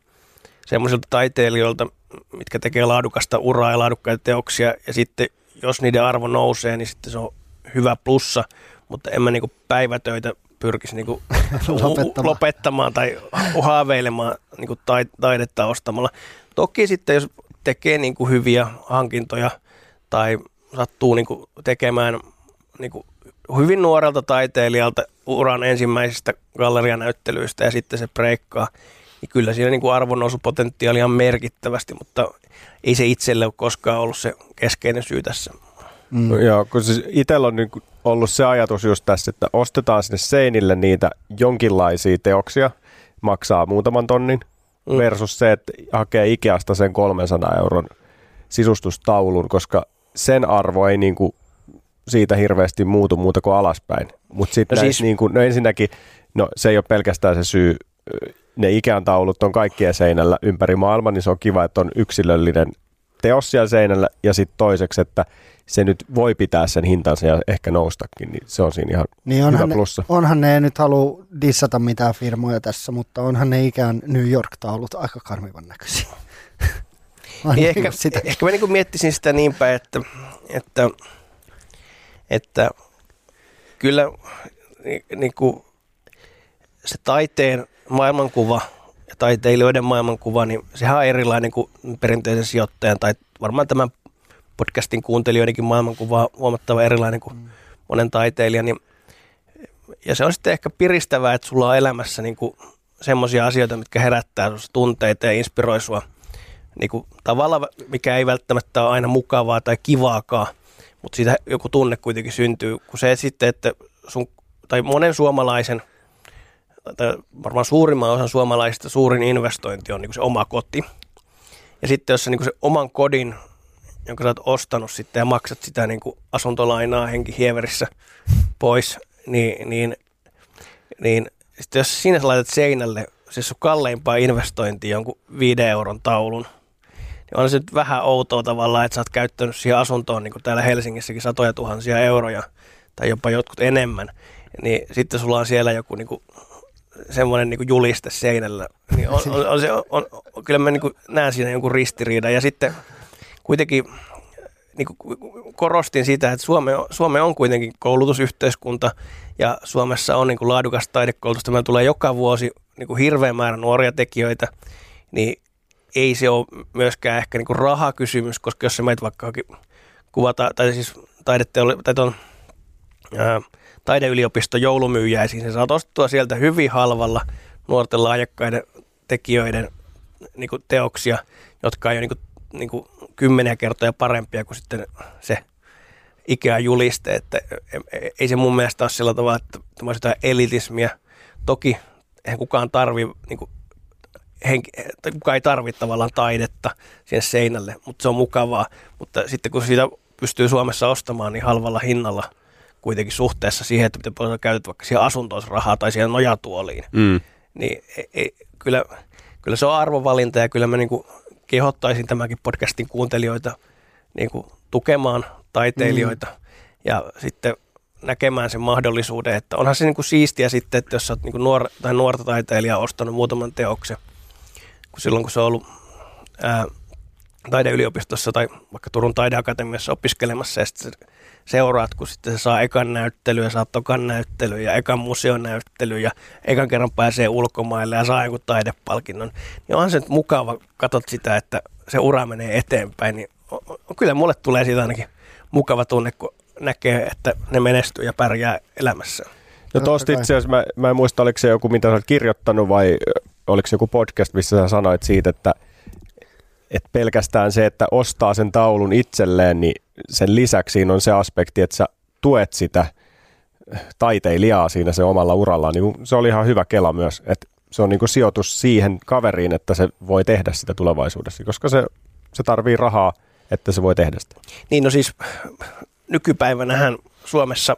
semmoisilta taiteilijoilta, mitkä tekee laadukasta uraa ja laadukkaita teoksia, ja sitten jos niiden arvo nousee, niin sitten se on hyvä plussa, mutta en mä niin kuin päivätöitä pyrkisi niin kuin Lopettamaan. lopettamaan tai haaveilemaan niin kuin taidetta ostamalla. Toki sitten, jos tekee niin kuin hyviä hankintoja tai sattuu niin kuin tekemään niin kuin hyvin nuorelta taiteilijalta uran ensimmäisistä gallerianäyttelyistä ja sitten se breikkaa, niin kyllä siinä niin kuin arvonnousupotentiaali on merkittävästi, mutta ei se itselle ole koskaan ollut se keskeinen syy tässä. Mm. No, joo, kun siis itsellä on niinku ollut se ajatus just tässä, että ostetaan sinne seinille niitä jonkinlaisia teoksia, maksaa muutaman tonnin, mm. versus se, että hakee Ikeasta sen 300 euron sisustustaulun, koska sen arvo ei niinku siitä hirveästi muutu muuta kuin alaspäin. Mutta sitten No siis- niinku, no ensinnäkin, no se ei ole pelkästään se syy, ne Ikean taulut on kaikkien seinällä ympäri maailman, niin se on kiva, että on yksilöllinen teos siellä seinällä, ja sitten toiseksi, että se nyt voi pitää sen hintansa ja ehkä noustakin, niin se on siinä ihan Niin hyvä onhan ne, plussa. onhan ne ei nyt halua dissata mitään firmoja tässä, mutta onhan ne ikään New York-taulut aika karmivan näköisiä. Niin ehkä, sitä. ehkä mä niin miettisin sitä niin päin, että, että, että kyllä ni, niin kuin se taiteen maailmankuva ja taiteilijoiden maailmankuva, niin sehän on erilainen kuin perinteisen sijoittajan tai varmaan tämän podcastin kuuntelijoidenkin maailmankuva on huomattavan erilainen kuin monen taiteilijan. Niin, ja se on sitten ehkä piristävää, että sulla on elämässä niin semmoisia asioita, mitkä herättää tunteita ja inspiroi sua niin kuin, tavalla, mikä ei välttämättä ole aina mukavaa tai kivaakaan, mutta siitä joku tunne kuitenkin syntyy, kun se sitten, että sun, tai monen suomalaisen, tai varmaan suurimman osan suomalaisista suurin investointi on niin se oma koti. Ja sitten jos sä niin se oman kodin, jonka sä oot ostanut sitten ja maksat sitä niin asuntolainaa henkihieverissä pois, niin, niin, niin sitten jos siinä sä laitat seinälle siis sun kalleimpaa investointia jonkun 5 euron taulun, niin on se nyt vähän outoa tavallaan, että sä oot käyttänyt siihen asuntoon niin kuin täällä Helsingissäkin satoja tuhansia euroja tai jopa jotkut enemmän, niin sitten sulla on siellä joku niin kuin, semmoinen niin juliste seinällä, niin on, on, on se, on, on, kyllä mä niin kuin näen siinä jonkun ristiriidan. Ja sitten kuitenkin niin kuin korostin sitä, että Suome Suome on kuitenkin koulutusyhteiskunta ja Suomessa on niin kuin laadukas taidekoulutusta. Meillä tulee joka vuosi niin kuin hirveä määrä nuoria tekijöitä, niin ei se ole myöskään ehkä niin kuin rahakysymys, koska jos se meitä vaikka kuvata, tai siis taideteoli, tai ton, ää, taideyliopiston joulumyyjäisiin, se saa ostettua sieltä hyvin halvalla nuorten lahjakkaiden tekijöiden niin kuin teoksia, jotka ei ole niin kuin, niin kuin kymmeniä kertoja parempia kuin sitten se Ikea-juliste, että ei se mun mielestä ole sillä tavalla, että tämä olisi jotain elitismiä. Toki eihän kukaan tarvi, niin henki, kukaan ei tarvitse tavallaan taidetta siihen seinälle, mutta se on mukavaa. Mutta sitten kun siitä pystyy Suomessa ostamaan niin halvalla hinnalla kuitenkin suhteessa siihen, että miten paljon käytät vaikka siihen asuntoon rahaa tai siihen nojatuoliin, mm. niin ei, ei, kyllä, kyllä se on arvovalinta ja kyllä mä niin kuin kehottaisin tämänkin podcastin kuuntelijoita niin kuin tukemaan taiteilijoita mm. ja sitten näkemään sen mahdollisuuden, että onhan se niin kuin siistiä sitten, että jos sä oot niin kuin nuor, tai nuorta taiteilijaa ostanut muutaman teoksen, kun silloin kun se on ollut ää, taideyliopistossa tai vaikka Turun taideakatemiassa opiskelemassa ja sitten seuraat, kun sitten se saa ekan näyttelyä, saa tokan näyttelyä ja ekan museon näyttelyä ja ekan kerran pääsee ulkomaille ja saa joku taidepalkinnon, niin onhan se nyt mukava, katsot sitä, että se ura menee eteenpäin, niin kyllä mulle tulee siitä ainakin mukava tunne, kun näkee, että ne menestyy ja pärjää elämässä. No tuosta itse asiassa, mä, mä en muista, oliko se joku, mitä sä olet kirjoittanut vai oliko joku podcast, missä sä sanoit siitä, että, että pelkästään se, että ostaa sen taulun itselleen, niin sen lisäksi on se aspekti, että sä tuet sitä taiteilijaa siinä se omalla urallaan. Niin se oli ihan hyvä kela myös, että se on niin kuin sijoitus siihen kaveriin, että se voi tehdä sitä tulevaisuudessa, koska se, se tarvii rahaa, että se voi tehdä sitä. Niin no siis nykypäivänähän Suomessa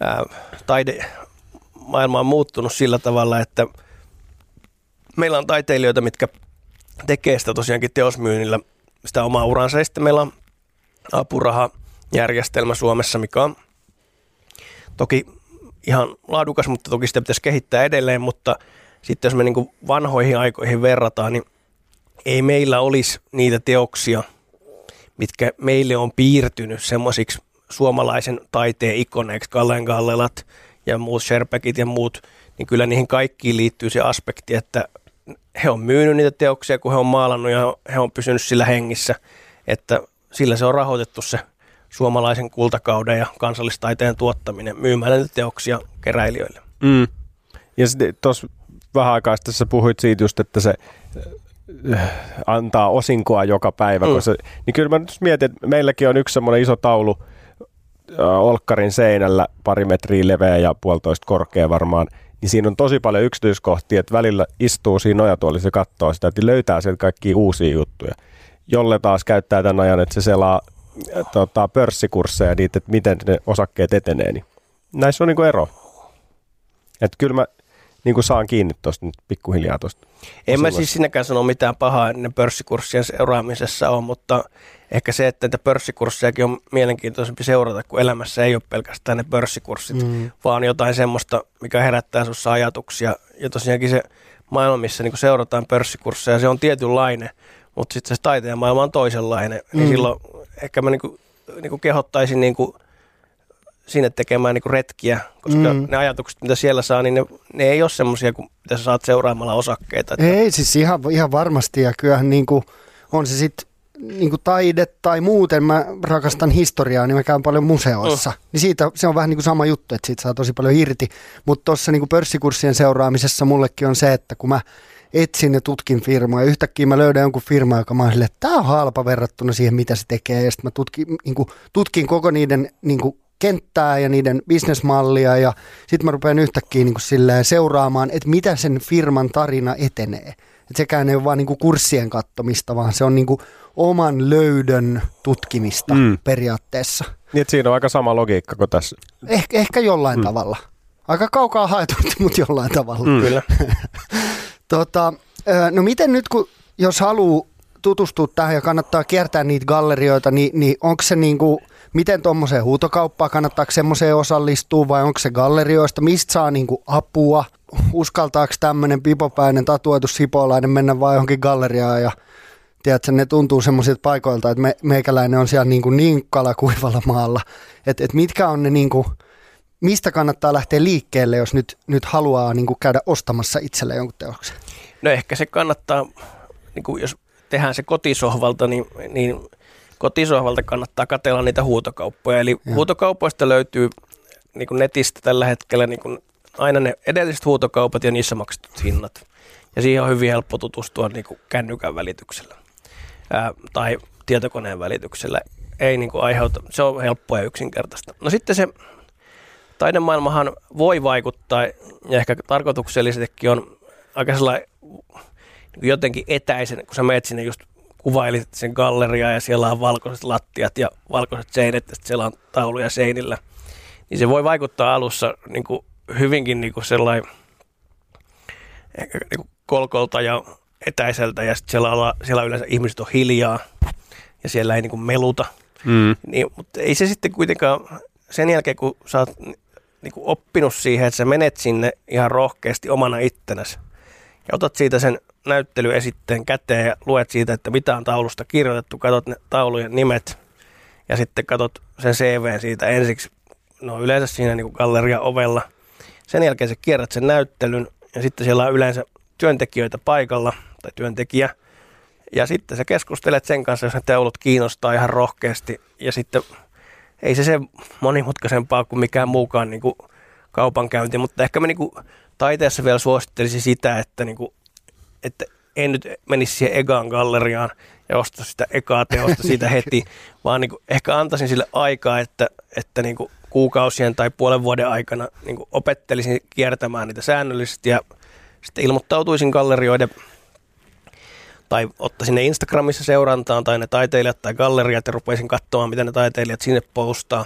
ää, taidemaailma on muuttunut sillä tavalla, että meillä on taiteilijoita, mitkä tekee sitä tosiaankin teosmyynnillä sitä omaa uransa. Ja sitten meillä on apurahajärjestelmä Suomessa, mikä on toki ihan laadukas, mutta toki sitä pitäisi kehittää edelleen, mutta sitten jos me niin vanhoihin aikoihin verrataan, niin ei meillä olisi niitä teoksia, mitkä meille on piirtynyt semmoisiksi suomalaisen taiteen ikoneiksi, Kallen Gallelat ja muut Sherpekit ja muut, niin kyllä niihin kaikkiin liittyy se aspekti, että he on myynyt niitä teoksia, kun he on maalannut ja he on pysynyt sillä hengissä, että sillä se on rahoitettu se suomalaisen kultakauden ja kansallistaiteen tuottaminen myymällä niitä teoksia keräilijöille. Mm. Ja sitten tuossa vähän aikaa sitten sä puhuit siitä just, että se äh, antaa osinkoa joka päivä. Mm. Se, niin kyllä mä nyt mietin, että meilläkin on yksi semmoinen iso taulu äh, Olkkarin seinällä, pari metriä leveä ja puolitoista korkea varmaan – niin siinä on tosi paljon yksityiskohtia, että välillä istuu siinä nojatuolissa ja katsoo sitä, että löytää sieltä kaikkia uusia juttuja. Jolle taas käyttää tämän ajan, että se selaa äh, tota, pörssikursseja niitä, että miten ne osakkeet etenee. Niin näissä on niin ero. Että kyllä mä niin kuin saan kiinni tuosta nyt pikkuhiljaa tuosta. En mä siis sinäkään sano mitään pahaa ne pörssikurssien seuraamisessa on, mutta ehkä se, että näitä pörssikurssejakin on mielenkiintoisempi seurata, kun elämässä ei ole pelkästään ne pörssikurssit, mm. vaan jotain semmoista, mikä herättää sinussa ajatuksia. Ja tosiaankin se maailma, missä niin seurataan pörssikursseja, se on tietynlainen, mutta sitten se taiteen maailma on toisenlainen. Mm. Niin silloin ehkä mä niin kuin, niin kuin kehottaisin niin kuin sinne tekemään niin kuin retkiä, koska mm. ne ajatukset, mitä siellä saa, niin ne, ne ei ole semmoisia kuin mitä sä saat seuraamalla osakkeita. Että... Ei, siis ihan, ihan varmasti ja kyllähän niin kuin, on se sitten niin kuin taide tai muuten, mä rakastan historiaa, niin mä käyn paljon museoissa. Mm. Niin siitä se on vähän niin kuin sama juttu, että siitä saa tosi paljon irti. Mutta tuossa niin kurssien seuraamisessa mullekin on se, että kun mä etsin ja tutkin firmaa ja yhtäkkiä mä löydän jonkun firma, joka mä oon että tämä on halpa verrattuna siihen, mitä se tekee. Ja sitten mä tutkin, niin kuin, tutkin koko niiden niin kuin kenttää ja niiden bisnesmallia ja sitten mä rupean yhtäkkiä niin kuin seuraamaan, että mitä sen firman tarina etenee. Et sekään ei ole vaan niin kuin kurssien kattomista, vaan se on niin kuin oman löydön tutkimista mm. periaatteessa. Niin, että siinä on aika sama logiikka kuin tässä. Eh, ehkä jollain mm. tavalla. Aika kaukaa haetut, mutta jollain tavalla. Mm. Kyllä. tota, no miten nyt, kun jos haluaa tutustua tähän ja kannattaa kiertää niitä gallerioita, niin, niin onko se niin kuin, miten tuommoiseen huutokauppaan, kannattaako semmoiseen osallistua vai onko se gallerioista, mistä saa niin kuin apua, uskaltaako tämmöinen pipopäinen tatuoitu sipolainen mennä vai johonkin galleriaan ja tiedätkö, ne tuntuu semmoisilta paikoilta, että me, meikäläinen on siellä niin, niin kalakuivalla maalla. Että et mitkä on ne niin kuin, mistä kannattaa lähteä liikkeelle, jos nyt, nyt haluaa niin kuin käydä ostamassa itselle jonkun teoksen? No ehkä se kannattaa, niin kuin jos tehdään se kotisohvalta, niin, niin kotisohvalta kannattaa katella niitä huutokauppoja. Eli ja. huutokaupoista löytyy niin kuin netistä tällä hetkellä niin kuin aina ne edelliset huutokaupat ja niissä maksetut hinnat. Ja siihen on hyvin helppo tutustua niin kuin kännykän välityksellä ää, tai tietokoneen välityksellä. Ei niin kuin aiheuta, se on helppoa ja yksinkertaista. No sitten se taidemaailmahan voi vaikuttaa ja ehkä tarkoituksellisestikin on aika sellainen niin jotenkin etäisen, kun sä menet sinne just kuvailit sen galleriaa ja siellä on valkoiset lattiat ja valkoiset seinät ja siellä on tauluja seinillä, niin se voi vaikuttaa alussa niin kuin hyvinkin niin kuin sellainen ehkä niin kuin kolkolta ja etäiseltä ja sitten siellä, siellä yleensä ihmiset on hiljaa ja siellä ei niin kuin meluta. Mm. Niin, mutta ei se sitten kuitenkaan sen jälkeen, kun sä oot niin kuin oppinut siihen, että sä menet sinne ihan rohkeasti omana ittenäsi ja otat siitä sen näyttelyesitteen käteen ja luet siitä, että mitä on taulusta kirjoitettu, katsot ne taulujen nimet ja sitten katsot sen CV siitä ensiksi, no yleensä siinä niin galleria ovella. Sen jälkeen sä kierrät sen näyttelyn ja sitten siellä on yleensä työntekijöitä paikalla tai työntekijä. Ja sitten sä keskustelet sen kanssa, jos ne teulut kiinnostaa ihan rohkeasti. Ja sitten ei se se monimutkaisempaa kuin mikään muukaan niin kuin kaupankäynti, mutta ehkä mä niin kuin taiteessa vielä suosittelisin sitä, että, niin kuin, että en nyt menisi siihen Egaan galleriaan ja osta sitä ekaa teosta siitä heti, vaan niin kuin ehkä antaisin sille aikaa, että, että niin kuin kuukausien tai puolen vuoden aikana niin kuin opettelisin kiertämään niitä säännöllisesti ja sitten ilmoittautuisin gallerioiden tai ottaisin ne Instagramissa seurantaan tai ne taiteilijat tai galleriat ja rupeisin katsomaan, mitä ne taiteilijat sinne postaa.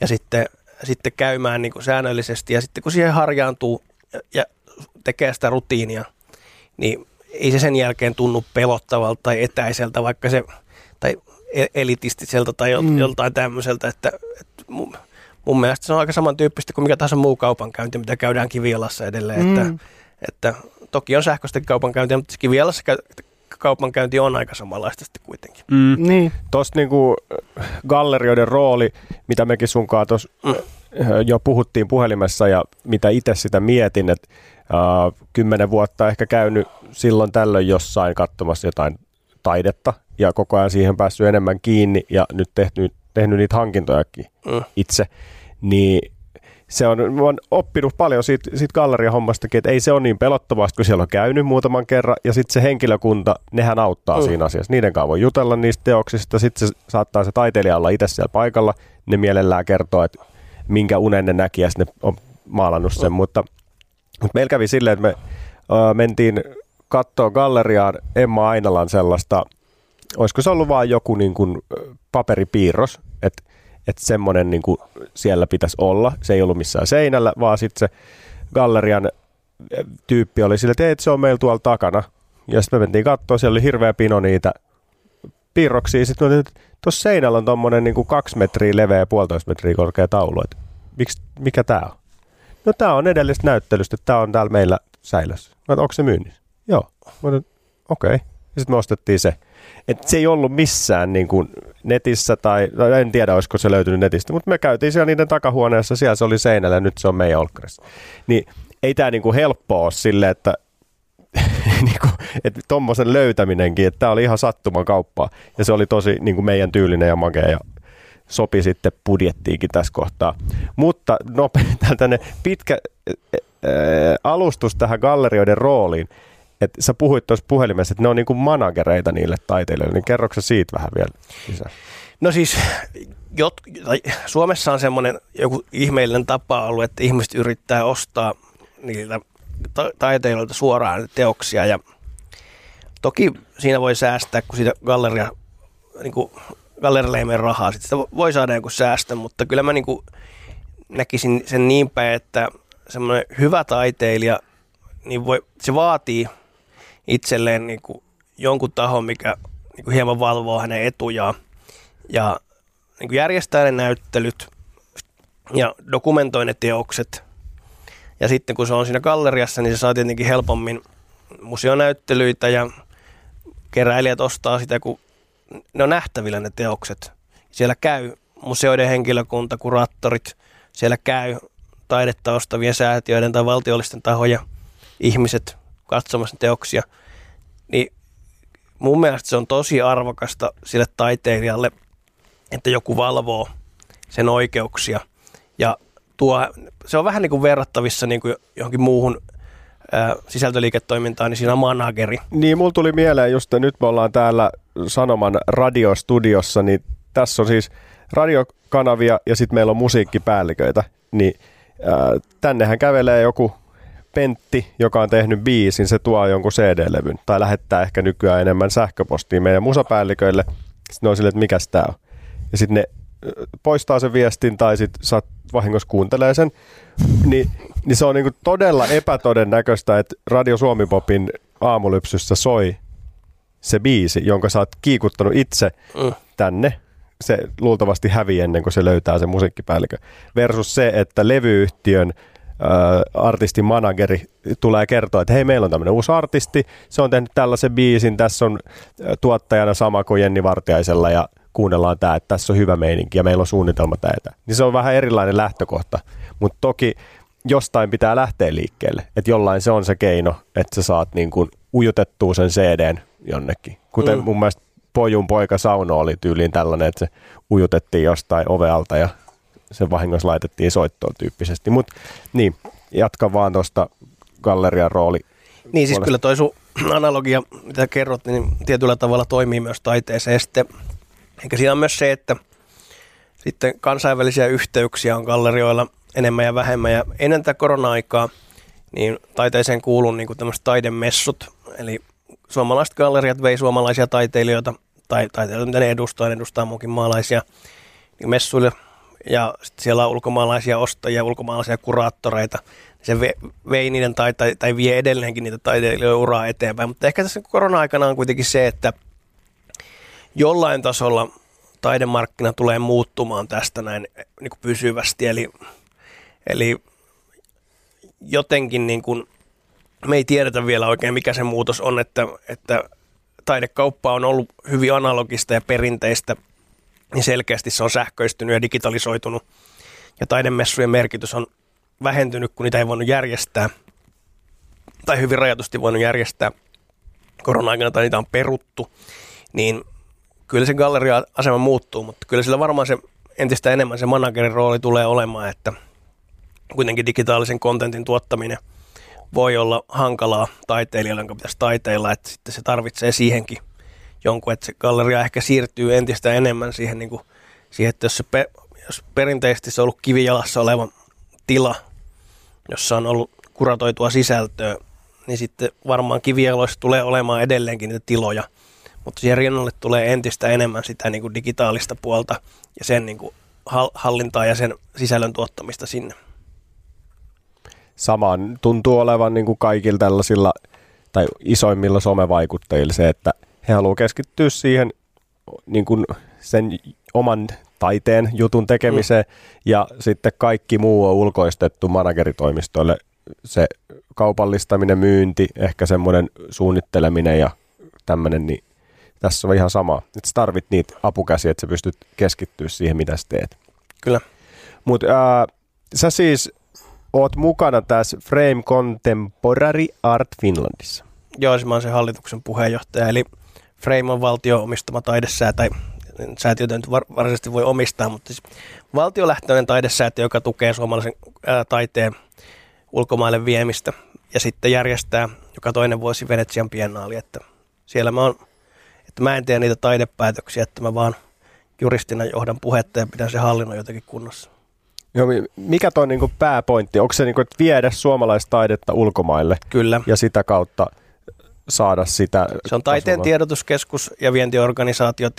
Ja sitten, sitten käymään niin kuin säännöllisesti ja sitten kun siihen harjaantuu ja, ja tekee sitä rutiinia, niin ei se sen jälkeen tunnu pelottavalta tai etäiseltä, vaikka se, tai e-, elitistiseltä tai mm. joltain tämmöiseltä, että, että mun, mun mielestä se on aika samantyyppistä kuin mikä tahansa muu kaupankäynti, mitä käydään Kivialassa edelleen, mm. että, että toki on sähköistä kaupankäyntiä, mutta Kivialassa kaupankäynti on aika samanlaista sitten kuitenkin. Mm. Niin. Tuosta niinku gallerioiden rooli, mitä mekin sunkaan tuossa mm. Jo puhuttiin puhelimessa ja mitä itse sitä mietin, että kymmenen vuotta ehkä käynyt silloin tällöin jossain katsomassa jotain taidetta ja koko ajan siihen päässyt enemmän kiinni ja nyt tehnyt, tehnyt niitä hankintojakin mm. itse, niin se on, mä oon oppinut paljon siitä, siitä galleriahommastakin, että ei se ole niin pelottavasti, kun siellä on käynyt muutaman kerran, ja sitten se henkilökunta, nehän auttaa mm. siinä asiassa. Niiden kanssa voi jutella niistä teoksista, sitten se saattaa se taiteilija olla itse siellä paikalla, ne mielellään kertoo, että minkä unen ne näki, ja ne on maalannut sen, mutta, mutta meillä kävi silleen, että me uh, mentiin katsoa galleriaan Emma Ainalan sellaista, olisiko se ollut vain joku niin kuin paperipiirros, että että semmoinen niin kuin siellä pitäisi olla. Se ei ollut missään seinällä, vaan sitten se gallerian tyyppi oli sille, että, se on meillä tuolla takana. Ja sitten me mentiin katsoa, siellä oli hirveä pino niitä piirroksia. Sitten että tuossa seinällä on tuommoinen niin kaksi metriä leveä ja puolitoista metriä korkea taulu. Että miksi, mikä tämä on? No tämä on edellistä näyttelystä, tämä on täällä meillä säilössä. Mä onko se myynnissä? Joo. Okei. Okay. Ja sitten me ostettiin se. Et se ei ollut missään niin kuin netissä tai, tai en tiedä olisiko se löytynyt netistä, mutta me käytiin siellä niiden takahuoneessa, siellä se oli seinällä ja nyt se on meidän olkkarissa. Niin ei tämä niin helppoa ole sille, että niin kuin, että tuommoisen löytäminenkin, että tämä oli ihan sattuman kauppaa ja se oli tosi niin kuin meidän tyylinen ja makea ja sopi sitten budjettiinkin tässä kohtaa. Mutta nopea, tällainen pitkä ää, alustus tähän gallerioiden rooliin että sä puhuit tuossa puhelimessa, että ne on niinku managereita niille taiteilijoille, niin kerroksä siitä vähän vielä lisää? No siis jot, Suomessa on semmoinen joku ihmeellinen tapa ollut, että ihmiset yrittää ostaa niiltä ta- taiteilijoilta suoraan teoksia ja toki siinä voi säästää, kun siitä galleria, niin kuin gallerille ei mene rahaa, sitä voi saada joku säästö, mutta kyllä mä niin kuin näkisin sen niin päin, että semmoinen hyvä taiteilija, niin voi, se vaatii itselleen niin kuin jonkun tahon, mikä niin kuin hieman valvoo hänen etujaan ja niin kuin järjestää ne näyttelyt ja dokumentoi ne teokset. Ja sitten kun se on siinä galleriassa, niin se saa tietenkin helpommin museonäyttelyitä ja keräilijät ostaa sitä, kun ne on nähtävillä ne teokset. Siellä käy museoiden henkilökunta, kuraattorit, siellä käy taidetta ostavien säätiöiden tai valtiollisten tahoja ihmiset katsomassa teoksia. Niin mun mielestä se on tosi arvokasta sille taiteilijalle, että joku valvoo sen oikeuksia. Ja tuo, se on vähän niin kuin verrattavissa niin kuin johonkin muuhun sisältöliiketoimintaan, niin siinä on manageri. Niin, mulla tuli mieleen just, että nyt me ollaan täällä Sanoman radiostudiossa, niin tässä on siis radiokanavia ja sitten meillä on musiikkipäälliköitä. Niin ää, tännehän kävelee joku Pentti, joka on tehnyt biisin, se tuo jonkun CD-levyn tai lähettää ehkä nykyään enemmän sähköpostia meidän musapäälliköille. Sitten ne on silleen, että mikäs tää on. Ja sitten ne poistaa sen viestin tai sitten saat vahingossa kuuntelee sen. Ni, niin se on niinku todella epätodennäköistä, että Radio Suomi Popin aamulypsyssä soi se biisi, jonka sä oot kiikuttanut itse Mm. tänne. Se luultavasti hävii ennen kuin se löytää sen musiikkipäällikö. Versus se, että levyyhtiön äh, artistin manageri tulee kertoa, että hei, meillä on tämmöinen uusi artisti, se on tehnyt tällaisen biisin, tässä on äh, tuottajana sama kuin Jenni Vartiaisella ja kuunnellaan tämä, että tässä on hyvä meininki ja meillä on suunnitelma tätä. Niin se on vähän erilainen lähtökohta, mutta toki jostain pitää lähteä liikkeelle, että jollain se on se keino, että sä saat niin kuin ujutettua sen CDn jonnekin. Kuten Mm. mun mielestä Pojun poika Sauno oli tyyliin tällainen, että se ujutettiin jostain ovealta ja se vahingossa laitettiin soittoon tyyppisesti. Mutta niin, jatka vaan tuosta gallerian rooli. Niin siis puolesta. kyllä toi sun analogia, mitä kerrot, niin tietyllä tavalla toimii myös taiteeseen. Sitten, eikä siinä on myös se, että sitten kansainvälisiä yhteyksiä on gallerioilla enemmän ja vähemmän. Ja ennen tätä korona-aikaa niin taiteeseen kuuluu niin tämmöiset taidemessut. Eli suomalaiset galleriat vei suomalaisia taiteilijoita, tai taiteilijoita, mitä ne edustaa, ne edustaa muukin maalaisia, niin messuille. Ja sitten siellä on ulkomaalaisia ostajia, ulkomaalaisia kuraattoreita. Se ve, vei niiden tai, tai, tai vie edelleenkin niitä taiteilijoiden uraa eteenpäin. Mutta ehkä tässä korona-aikana on kuitenkin se, että jollain tasolla taidemarkkina tulee muuttumaan tästä näin niin kuin pysyvästi. Eli, eli jotenkin niin kuin, me ei tiedetä vielä oikein, mikä se muutos on, että, että taidekauppa on ollut hyvin analogista ja perinteistä, niin selkeästi se on sähköistynyt ja digitalisoitunut. Ja taidemessujen merkitys on vähentynyt, kun niitä ei voinut järjestää, tai hyvin rajatusti voinut järjestää korona-aikana, tai niitä on peruttu, niin kyllä se galleria-asema muuttuu, mutta kyllä sillä varmaan se entistä enemmän se managerin rooli tulee olemaan, että kuitenkin digitaalisen kontentin tuottaminen voi olla hankalaa taiteilijalle, jonka pitäisi taiteilla, että sitten se tarvitsee siihenkin jonkun, että se galleria ehkä siirtyy entistä enemmän siihen, niin kuin, siihen että jos, se pe, jos perinteisesti se on ollut kivijalassa oleva tila, jossa on ollut kuratoitua sisältöä, niin sitten varmaan kivijaloissa tulee olemaan edelleenkin niitä tiloja, mutta siihen rinnalle tulee entistä enemmän sitä niin kuin digitaalista puolta ja sen niin kuin hal- hallintaa ja sen sisällön tuottamista sinne. Samaan tuntuu olevan niin kuin kaikilla tällaisilla tai isoimmilla somevaikuttajilla se, että he haluaa keskittyä siihen niin kuin sen oman taiteen jutun tekemiseen mm. ja sitten kaikki muu on ulkoistettu manageritoimistoille. Se kaupallistaminen, myynti, ehkä semmoinen suunnitteleminen ja tämmöinen, niin tässä on ihan sama. Että tarvit niitä apukäsiä, että sä pystyt keskittyä siihen, mitä sä teet. Kyllä. Mutta sä siis oot mukana tässä Frame Contemporary Art Finlandissa. Joo, siis mä oon se hallituksen puheenjohtaja, eli Frame on valtio omistama taidesäätiö, tai säätiötä nyt var- varsinaisesti voi omistaa, mutta siis valtiolähtöinen taidesäätiö, joka tukee suomalaisen ää, taiteen ulkomaille viemistä ja sitten järjestää joka toinen vuosi Venetsian biennaali, että siellä mä oon, että mä en tee niitä taidepäätöksiä, että mä vaan juristina johdan puhetta ja pidän se hallinnon jotenkin kunnossa. Joo, mi- mikä toi niinku pääpointti? Onko se niinku, että viedä suomalaistaidetta ulkomaille Kyllä. ja sitä kautta saada sitä Se on taiteen kasvamaan? tiedotuskeskus ja vientiorganisaatiot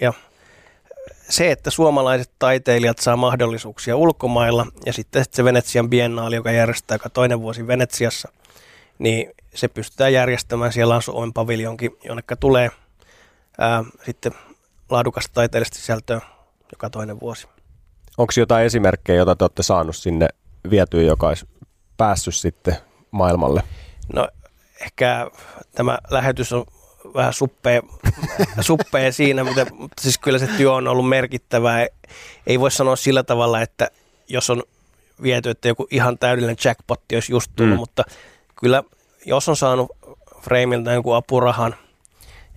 ja se, että suomalaiset taiteilijat saa mahdollisuuksia ulkomailla ja sitten se Venetsian biennaali, joka järjestää joka toinen vuosi Venetsiassa, niin se pystytään järjestämään. Siellä on Suomen paviljonki, jonneka tulee ää, sitten laadukasta taiteellista sisältöä joka toinen vuosi. Onko jotain esimerkkejä, joita te olette saanut sinne vietyä, joka olisi päässyt sitten maailmalle? No ehkä tämä lähetys on vähän suppea, suppea siinä, mutta, mutta siis kyllä se työ on ollut merkittävää. Ei voi sanoa sillä tavalla, että jos on viety, että joku ihan täydellinen jackpotti olisi just tullut, mm. mutta kyllä jos on saanut Freimiltä jonkun apurahan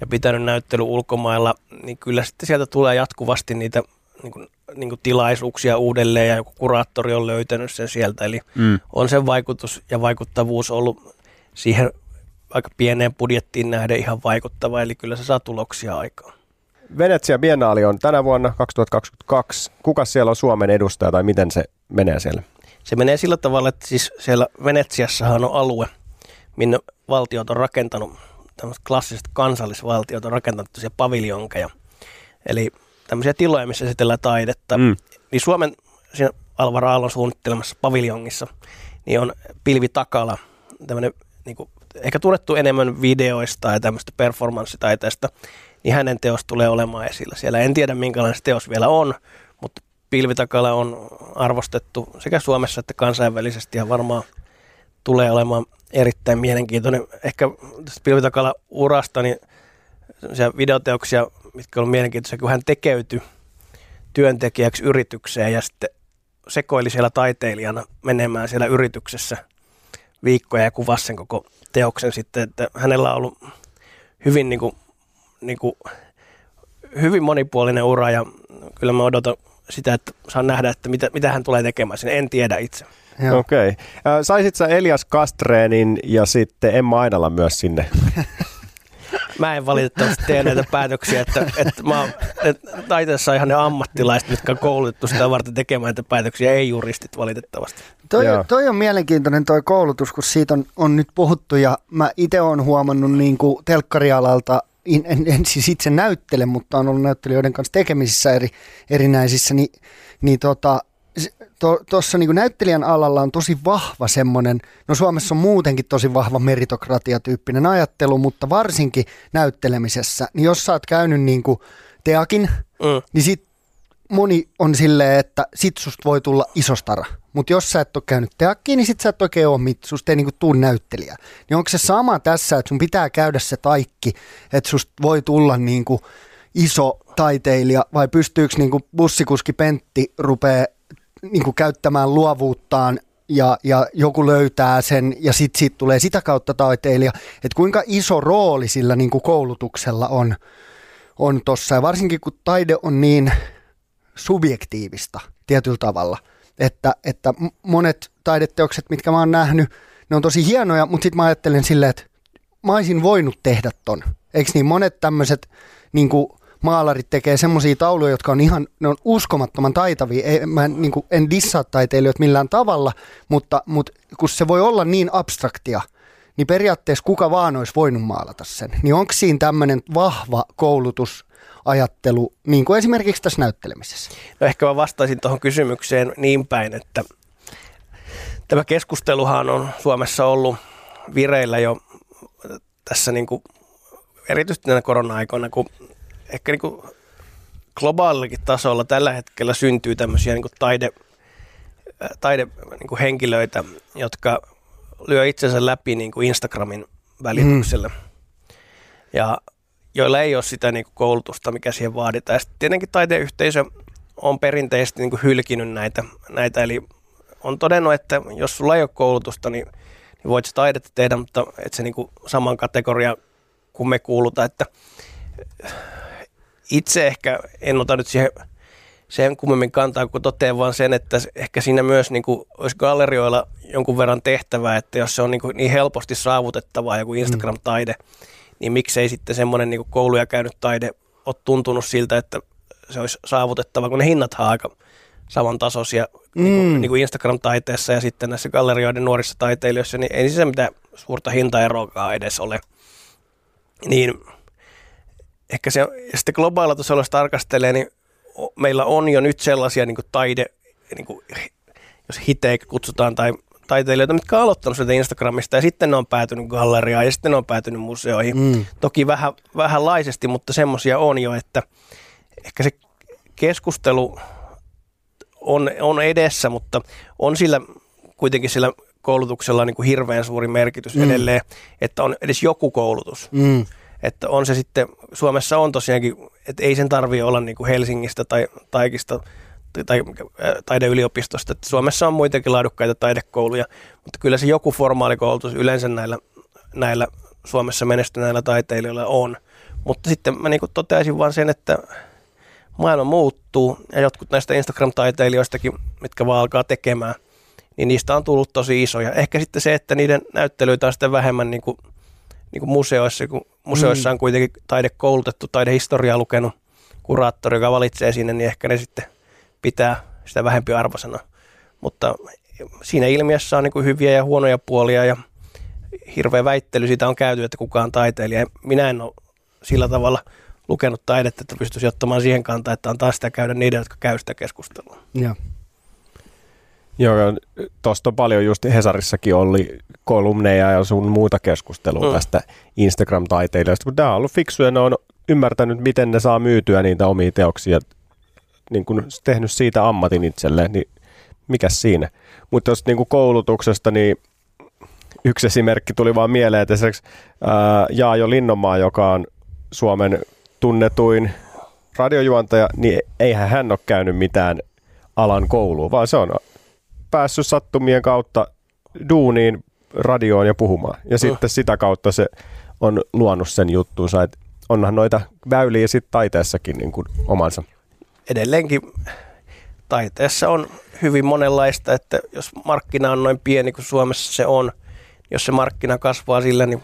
ja pitänyt näyttely ulkomailla, niin kyllä sitten sieltä tulee jatkuvasti niitä niin kuin, niin kuin tilaisuuksia uudelleen ja joku kuraattori on löytänyt sen sieltä. Eli mm. on sen vaikutus ja vaikuttavuus ollut siihen aika pieneen budjettiin nähden ihan vaikuttava, eli kyllä se saa tuloksia aikaan. Venetsia Biennaali on tänä vuonna 2022. Kuka siellä on Suomen edustaja tai miten se menee siellä? Se menee sillä tavalla, että siis siellä Venetsiassahan on alue, minne valtiot on rakentanut, tämmöiset klassiset kansallisvaltiot on rakentanut paviljonkeja. Eli tämmöisiä tiloja, missä esitellään taidetta. Mm. Niin Suomen siinä Alvaro Aallon suunnittelemassa paviljongissa niin on Pilvi Takala, tämmöinen niin kuin, ehkä tunnettu enemmän videoista ja tämmöistä performanssitaiteesta, niin hänen teos tulee olemaan esillä siellä. En tiedä, minkälainen se teos vielä on, mutta Pilvitakala on arvostettu sekä Suomessa että kansainvälisesti ja varmaan tulee olemaan erittäin mielenkiintoinen. Ehkä tästä Pilvitakala urasta, niin videoteoksia, mitkä on mielenkiintoisia, kun hän tekeytyi työntekijäksi yritykseen ja sitten sekoili siellä taiteilijana menemään siellä yrityksessä viikkoja ja kuvasi sen koko teoksen sitten, että hänellä on ollut hyvin, niin kuin, niin kuin, hyvin monipuolinen ura ja kyllä mä odotan sitä, että saan nähdä, että mitä, mitä hän tulee tekemään sinne. En tiedä itse. Okei. Okay. Saisit sä Elias Kastreenin ja sitten Emma Ainala myös sinne? Mä en valitettavasti tee näitä päätöksiä, että, että, mä, että taiteessa ihan ne ammattilaiset, jotka on koulutettu sitä varten tekemään näitä päätöksiä, ei juristit valitettavasti. Toi, toi on mielenkiintoinen toi koulutus, kun siitä on, on nyt puhuttu ja mä itse olen huomannut niin kuin telkkarialalta en, en, en siis itse näyttele, mutta on ollut näyttelijöiden kanssa tekemisissä eri, erinäisissä, niin, niin tota, tuossa to, niin näyttelijän alalla on tosi vahva semmoinen, no Suomessa on muutenkin tosi vahva meritokratiatyyppinen ajattelu, mutta varsinkin näyttelemisessä, niin jos sä oot käynyt niin kuin teakin, mm. niin sit moni on silleen, että sit susta voi tulla isostara. Mutta jos sä et ole käynyt teakkiin, niin sit sä et oikein ole mit, susta ei niinku tuu näyttelijä. Niin onko se sama tässä, että sun pitää käydä se taikki, että susta voi tulla niinku iso taiteilija, vai pystyykö niinku bussikuski Pentti rupeaa niinku käyttämään luovuuttaan ja, ja joku löytää sen ja sitten siitä tulee sitä kautta taiteilija. Että kuinka iso rooli sillä niinku koulutuksella on, on tossa. Ja varsinkin kun taide on niin subjektiivista tietyllä tavalla – että, että monet taideteokset, mitkä mä oon nähnyt, ne on tosi hienoja, mutta sitten mä ajattelen silleen, että mä olisin voinut tehdä ton. Eikö niin monet tämmöiset niin maalarit tekee semmoisia tauluja, jotka on ihan, ne on uskomattoman taitavia. Ei, mä niin kuin, en dissaa taiteilijoita millään tavalla, mutta, mutta kun se voi olla niin abstraktia, niin periaatteessa kuka vaan olisi voinut maalata sen. Niin onko siinä tämmöinen vahva koulutus ajattelu, niin kuin esimerkiksi tässä näyttelemisessä? No ehkä mä vastaisin tuohon kysymykseen niin päin, että tämä keskusteluhan on Suomessa ollut vireillä jo tässä niin kuin, erityisesti korona-aikoina, kun ehkä niin kuin globaalillakin tasolla tällä hetkellä syntyy tämmöisiä niin kuin taide, taide niin kuin henkilöitä, jotka lyö itsensä läpi niin kuin Instagramin välityksellä. Mm. Ja joilla ei ole sitä niin kuin koulutusta, mikä siihen vaaditaan. Ja sitten tietenkin taiteyhteisö on perinteisesti niin kuin hylkinyt näitä, näitä, eli on todennut, että jos sulla ei ole koulutusta, niin, niin voit sitä taidetta tehdä, mutta et se niin kuin saman kategoria kuin me kuuluta, että itse ehkä en ota nyt siihen sen kummemmin kantaa, kun totean vaan sen, että ehkä siinä myös niin kuin, olisi gallerioilla jonkun verran tehtävää, että jos se on niin, kuin niin helposti saavutettavaa joku Instagram-taide, mm niin miksei sitten semmoinen niin kouluja käynyt taide ole tuntunut siltä, että se olisi saavutettava, kun ne hinnat on aika samantasoisia mm. niin kuin, niin kuin Instagram-taiteessa ja sitten näissä gallerioiden nuorissa taiteilijoissa, niin ei se mitään suurta hintaeroakaan edes ole. Niin ehkä se, sitten globaalilla tasolla jos tarkastelee, niin meillä on jo nyt sellaisia niin taide, niin kuin, jos hiteik kutsutaan, tai taiteilijoita, mitkä on aloittanut sitä Instagramista ja sitten ne on päätynyt galleriaan ja sitten ne on päätynyt museoihin. Mm. Toki vähän, vähänlaisesti, mutta semmoisia on jo, että ehkä se keskustelu on, on edessä, mutta on sillä kuitenkin sillä koulutuksella niin kuin hirveän suuri merkitys mm. edelleen, että on edes joku koulutus. Mm. Että on se sitten, Suomessa on tosiaankin, että ei sen tarvi olla niin kuin Helsingistä tai Taikista tai äh, taideyliopistosta. Että Suomessa on muitakin laadukkaita taidekouluja, mutta kyllä se joku formaalikoulutus yleensä näillä, näillä Suomessa menestyneillä taiteilijoilla on. Mutta sitten mä niin toteaisin vaan sen, että maailma muuttuu ja jotkut näistä Instagram-taiteilijoistakin, mitkä vaan alkaa tekemään, niin niistä on tullut tosi isoja. Ehkä sitten se, että niiden näyttelyitä on sitten vähemmän niin kuin, niin kuin museoissa, kun museoissa on kuitenkin taidekoulutettu, taidehistoriaa lukenut kuraattori, joka valitsee sinne, niin ehkä ne sitten pitää sitä vähempi arvosana. Mutta siinä ilmiössä on niin kuin hyviä ja huonoja puolia ja hirveä väittely siitä on käyty, että kuka on taiteilija. Minä en ole sillä tavalla lukenut taidetta, että pystyisi ottamaan siihen kantaa, että on taas sitä käydä niiden, jotka käy sitä keskustelua. Joo. Joo, tuosta on paljon just Hesarissakin oli kolumneja ja sun muuta keskustelua mm. tästä Instagram-taiteilijoista, kun tämä on ollut fiksuja, ne on ymmärtänyt, miten ne saa myytyä niitä omia teoksia, niin kun tehnyt siitä ammatin itselleen, niin mikä siinä? Mutta jos niin koulutuksesta, niin yksi esimerkki tuli vaan mieleen, että esimerkiksi ää, Jaajo Linnonmaa, joka on Suomen tunnetuin radiojuontaja, niin eihän hän ole käynyt mitään alan koulua, vaan se on päässyt sattumien kautta duuniin, radioon ja puhumaan. Ja mm. sitten sitä kautta se on luonut sen juttuunsa, että onhan noita väyliä sitten taiteessakin niin kuin omansa. Edelleenkin taiteessa on hyvin monenlaista, että jos markkina on noin pieni kuin Suomessa se on, jos se markkina kasvaa sillä, niin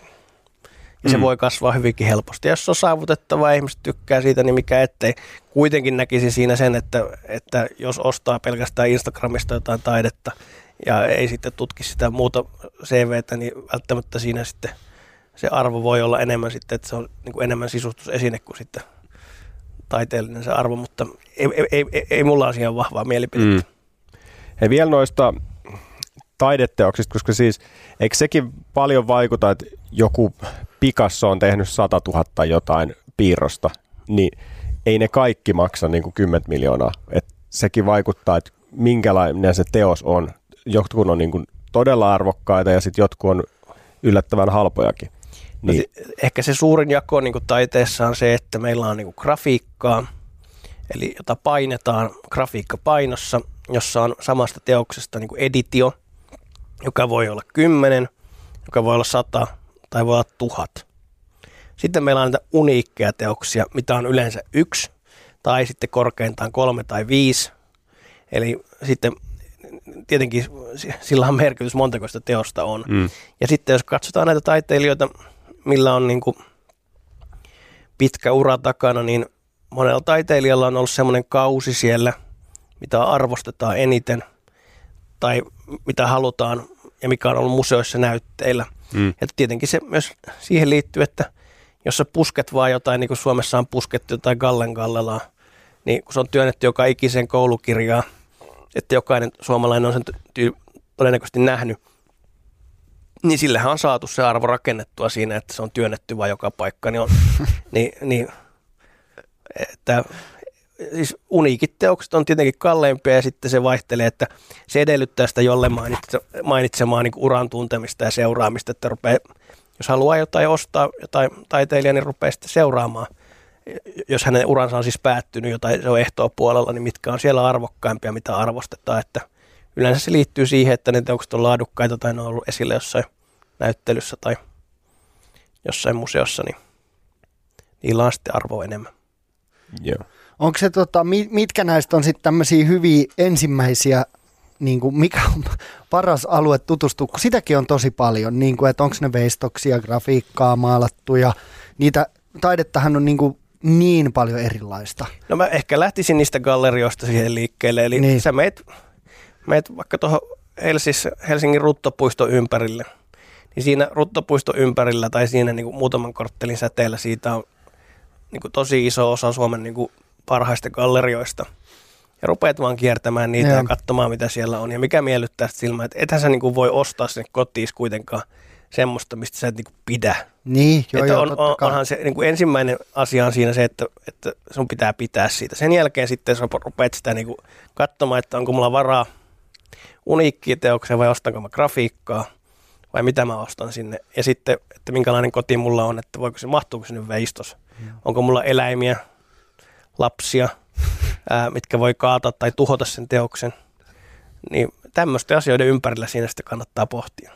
ja se mm. voi kasvaa hyvinkin helposti. Ja jos se on saavutettava ja ihmiset tykkää siitä, niin mikä ettei. Kuitenkin näkisi siinä sen, että, että jos ostaa pelkästään Instagramista jotain taidetta ja ei sitten tutki sitä muuta CVtä, niin välttämättä siinä sitten se arvo voi olla enemmän sitten, että se on niin kuin enemmän sisustusesine kuin sitten taiteellinen se arvo, mutta ei, ei, ei, ei mulla asiaan vahvaa mielipidettä. Mm. Hei vielä noista taideteoksista, koska siis eikö sekin paljon vaikuta, että joku Picasso on tehnyt 100 000 jotain piirrosta, niin ei ne kaikki maksa niin kuin 10 miljoonaa. Et sekin vaikuttaa, että minkälainen se teos on. Jotkut on niin kuin todella arvokkaita ja sitten jotkut on yllättävän halpojakin. No niin. No, ehkä se suurin jako niin kuin taiteessa on se, että meillä on niin kuin grafiikkaa, eli jota painetaan grafiikka painossa, jossa on samasta teoksesta niin kuin editio, joka voi olla 10, joka voi olla 100 tai voi olla tuhat. Sitten meillä on näitä uniikkeja teoksia, mitä on yleensä yksi tai sitten korkeintaan kolme tai viisi. Eli sitten tietenkin sillä on merkitys montako sitä teosta on. Mm. Ja sitten jos katsotaan näitä taiteilijoita, millä on niin kuin pitkä ura takana, niin monella taiteilijalla on ollut semmoinen kausi siellä, mitä arvostetaan eniten tai mitä halutaan ja mikä on ollut museoissa näytteillä – Mm. Ja tietenkin se myös siihen liittyy, että jos sä pusket vaan jotain, niin kuin Suomessa on puskettu jotain Gallen Gallelaa, niin kun se on työnnetty joka ikisen koulukirjaa, että jokainen suomalainen on sen ty- todennäköisesti nähnyt, niin sillehän on saatu se arvo rakennettua siinä, että se on työnnetty vain joka paikka. Niin, on, niin, niin että siis uniikit teokset on tietenkin kalleimpia ja sitten se vaihtelee, että se edellyttää sitä jolle mainitsemaan niin uran tuntemista ja seuraamista, että rupeaa, jos haluaa jotain ostaa jotain taiteilijaa, niin rupeaa sitten seuraamaan. Jos hänen uransa on siis päättynyt, jotain se on ehtoa puolella, niin mitkä on siellä arvokkaimpia, mitä arvostetaan, että yleensä se liittyy siihen, että ne teokset on laadukkaita tai ne on ollut esillä jossain näyttelyssä tai jossain museossa, niin niillä on sitten arvoa enemmän. Joo. Onko se, tota, mitkä näistä on sitten tämmöisiä hyviä ensimmäisiä, niin kuin mikä on paras alue tutustua, kun sitäkin on tosi paljon, niin kuin, että onko ne veistoksia, grafiikkaa, maalattuja, niitä taidettahan on niin, kuin niin paljon erilaista. No mä ehkä lähtisin niistä gallerioista siihen liikkeelle, eli niin. sä meet, meet vaikka tuohon Helsingin ruttopuiston ympärille, niin siinä ruttopuiston ympärillä tai siinä niin kuin muutaman korttelin säteellä siitä on niin kuin tosi iso osa Suomen niin kuin parhaista gallerioista. Ja rupeat vaan kiertämään niitä ja, ja katsomaan, mitä siellä on. Ja mikä miellyttää sitä silmää, että ethän sä niinku voi ostaa sinne kotiin kuitenkaan semmoista, mistä sä et niinku pidä. Niin, joo, että joo, on, on, onhan se niinku ensimmäinen asia on siinä se, että, että sun pitää pitää siitä. Sen jälkeen sitten sä rupeat sitä niinku katsomaan, että onko mulla varaa uniikkiin teokseen vai ostanko mä grafiikkaa vai mitä mä ostan sinne. Ja sitten, että minkälainen koti mulla on, että voiko se, mahtuuko sinne veistos. Onko mulla eläimiä, lapsia, ää, mitkä voi kaataa tai tuhota sen teoksen. Niin tämmöisten asioiden ympärillä siinä sitten kannattaa pohtia.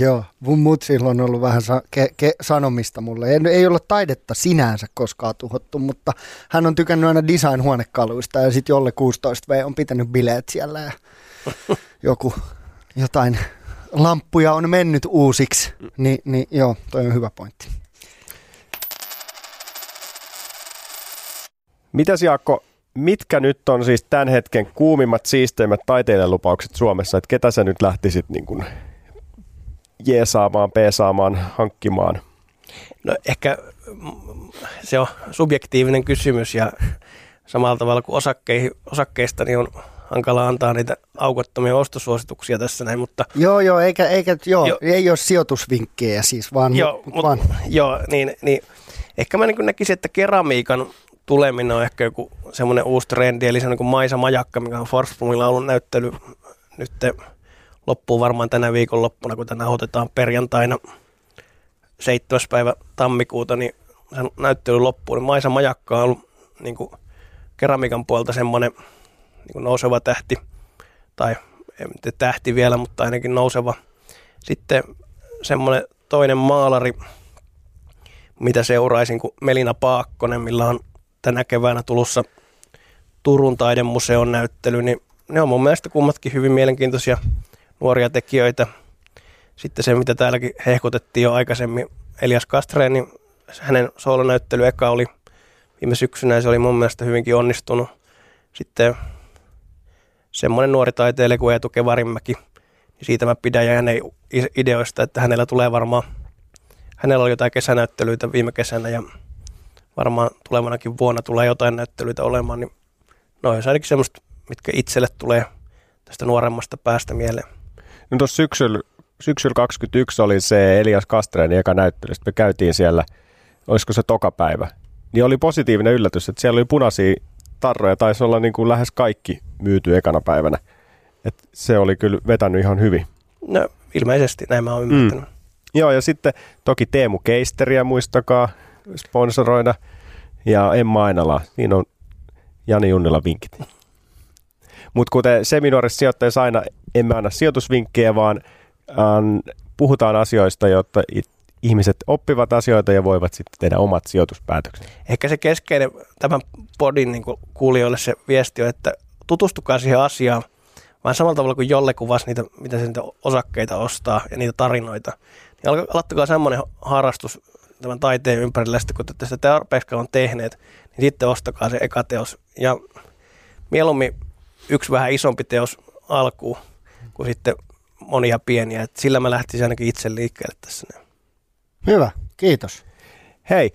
Joo, mun mut silloin on ollut vähän sa- ke- ke- sanomista mulle. Ei, ei ole taidetta sinänsä koskaan tuhottu, mutta hän on tykännyt aina design-huonekaluista ja sitten jolle 16V on pitänyt bileet siellä ja joku jotain lamppuja on mennyt uusiksi. Ni, niin joo, toi on hyvä pointti. Mitäs Jaakko, mitkä nyt on siis tämän hetken kuumimmat, siisteimmät taiteilijalupaukset Suomessa, että ketä sä nyt lähtisit niin kuin jeesaamaan, peesaamaan, hankkimaan? No ehkä se on subjektiivinen kysymys ja samalla tavalla kuin osakkeihin, osakkeista niin on hankala antaa niitä aukottomia ostosuosituksia tässä näin, mutta Joo, joo, eikä, eikä joo, Joo. ei ole sijoitusvinkkejä siis, vaan, Joo, mut, vaan joo niin, niin ehkä mä niin näkisin, että keramiikan tuleminen on ehkä joku semmoinen uusi trendi, eli se on niin Maisa Majakka, mikä on Forsblomilla ollut näyttely nyt loppuu varmaan tänä viikonloppuna, kun tänään otetaan perjantaina 7. päivä tammikuuta, niin se näyttely loppuu, niin Maisa Majakka on ollut niin kuin keramiikan puolelta semmoinen niin nouseva tähti, tai tiedä tähti vielä, mutta ainakin nouseva. Sitten semmoinen toinen maalari, mitä seuraisin, kuin Melina Paakkonen, millä on tänä keväänä tulossa Turun taidemuseon näyttely, niin ne on mun mielestä kummatkin hyvin mielenkiintoisia nuoria tekijöitä. Sitten se, mitä täälläkin hehkutettiin jo aikaisemmin, Elias Kastreen, niin hänen soolonäyttely eka oli viime syksynä ja se oli mun mielestä hyvinkin onnistunut. Sitten semmoinen nuori taiteilija kuin Eetu Kevarinmäki, niin siitä mä pidän ja hänen ideoista, että hänellä tulee varmaan, hänellä oli jotain kesänäyttelyitä viime kesänä ja varmaan tulevanakin vuonna tulee jotain näyttelyitä olemaan, niin no jos ainakin semmoista, mitkä itselle tulee tästä nuoremmasta päästä mieleen. No tuossa syksyllä, syksyllä 21 oli se Elias Kastreen eka näyttely, sitten me käytiin siellä, olisiko se tokapäivä, niin oli positiivinen yllätys, että siellä oli punaisia tarroja, taisi olla niin kuin lähes kaikki myyty ekana päivänä. Et se oli kyllä vetänyt ihan hyvin. No ilmeisesti, näin mä oon ymmärtänyt. Mm. Joo, ja sitten toki Teemu Keisteriä muistakaa sponsoroida, ja Emma Ainala, niin on Jani Junnila vinkit. Mutta kuten seminaarissa sijoittajissa aina emme anna sijoitusvinkkejä, vaan an, puhutaan asioista, jotta it, ihmiset oppivat asioita ja voivat sitten tehdä omat sijoituspäätökset. Ehkä se keskeinen tämän podin niin kuulijoille se viesti on, että tutustukaa siihen asiaan, vaan samalla tavalla kuin jolle kuvasi niitä, mitä se niitä osakkeita ostaa ja niitä tarinoita, niin aloittakaa semmoinen harrastus tämän taiteen ympärillä, sitten kun te sitä tarpeeksi on tehneet, niin sitten ostakaa se eka teos. Ja mieluummin yksi vähän isompi teos alkuun, kuin sitten monia pieniä. Et sillä mä lähtisin ainakin itse liikkeelle tässä. Hyvä, kiitos. Hei,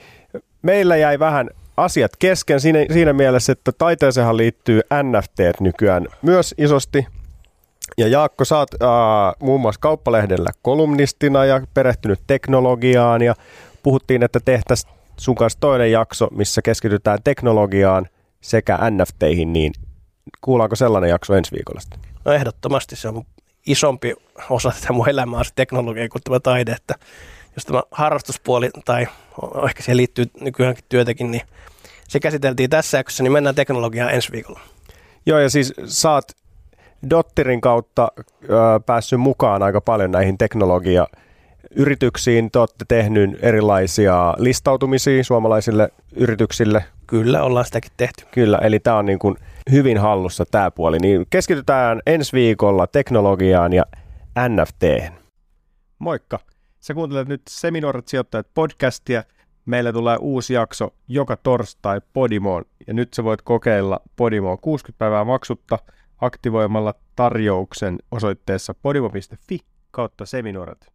meillä jäi vähän asiat kesken siinä, siinä mielessä, että taiteeseenhan liittyy NFT nykyään myös isosti. Ja Jaakko, sä oot äh, muun muassa Kauppalehdellä kolumnistina ja perehtynyt teknologiaan ja puhuttiin, että tehtäisiin sun kanssa toinen jakso, missä keskitytään teknologiaan sekä NFTihin, niin kuullaanko sellainen jakso ensi viikolla sitten? No ehdottomasti se on isompi osa tätä mun elämää se teknologia kuin tämä taide, että jos tämä harrastuspuoli tai ehkä siihen liittyy nykyäänkin työtäkin, niin se käsiteltiin tässä jaksossa, niin mennään teknologiaan ensi viikolla. Joo, ja siis saat Dotterin kautta ö, päässyt mukaan aika paljon näihin teknologia yrityksiin. Te olette tehnyt erilaisia listautumisia suomalaisille yrityksille. Kyllä, ollaan sitäkin tehty. Kyllä, eli tämä on niin kuin hyvin hallussa tämä puoli. Niin keskitytään ensi viikolla teknologiaan ja NFT. Moikka! Sä kuuntelet nyt Seminoorat sijoittajat podcastia. Meillä tulee uusi jakso joka torstai Podimoon. Ja nyt sä voit kokeilla Podimoa 60 päivää maksutta aktivoimalla tarjouksen osoitteessa podimo.fi kautta seminoorat.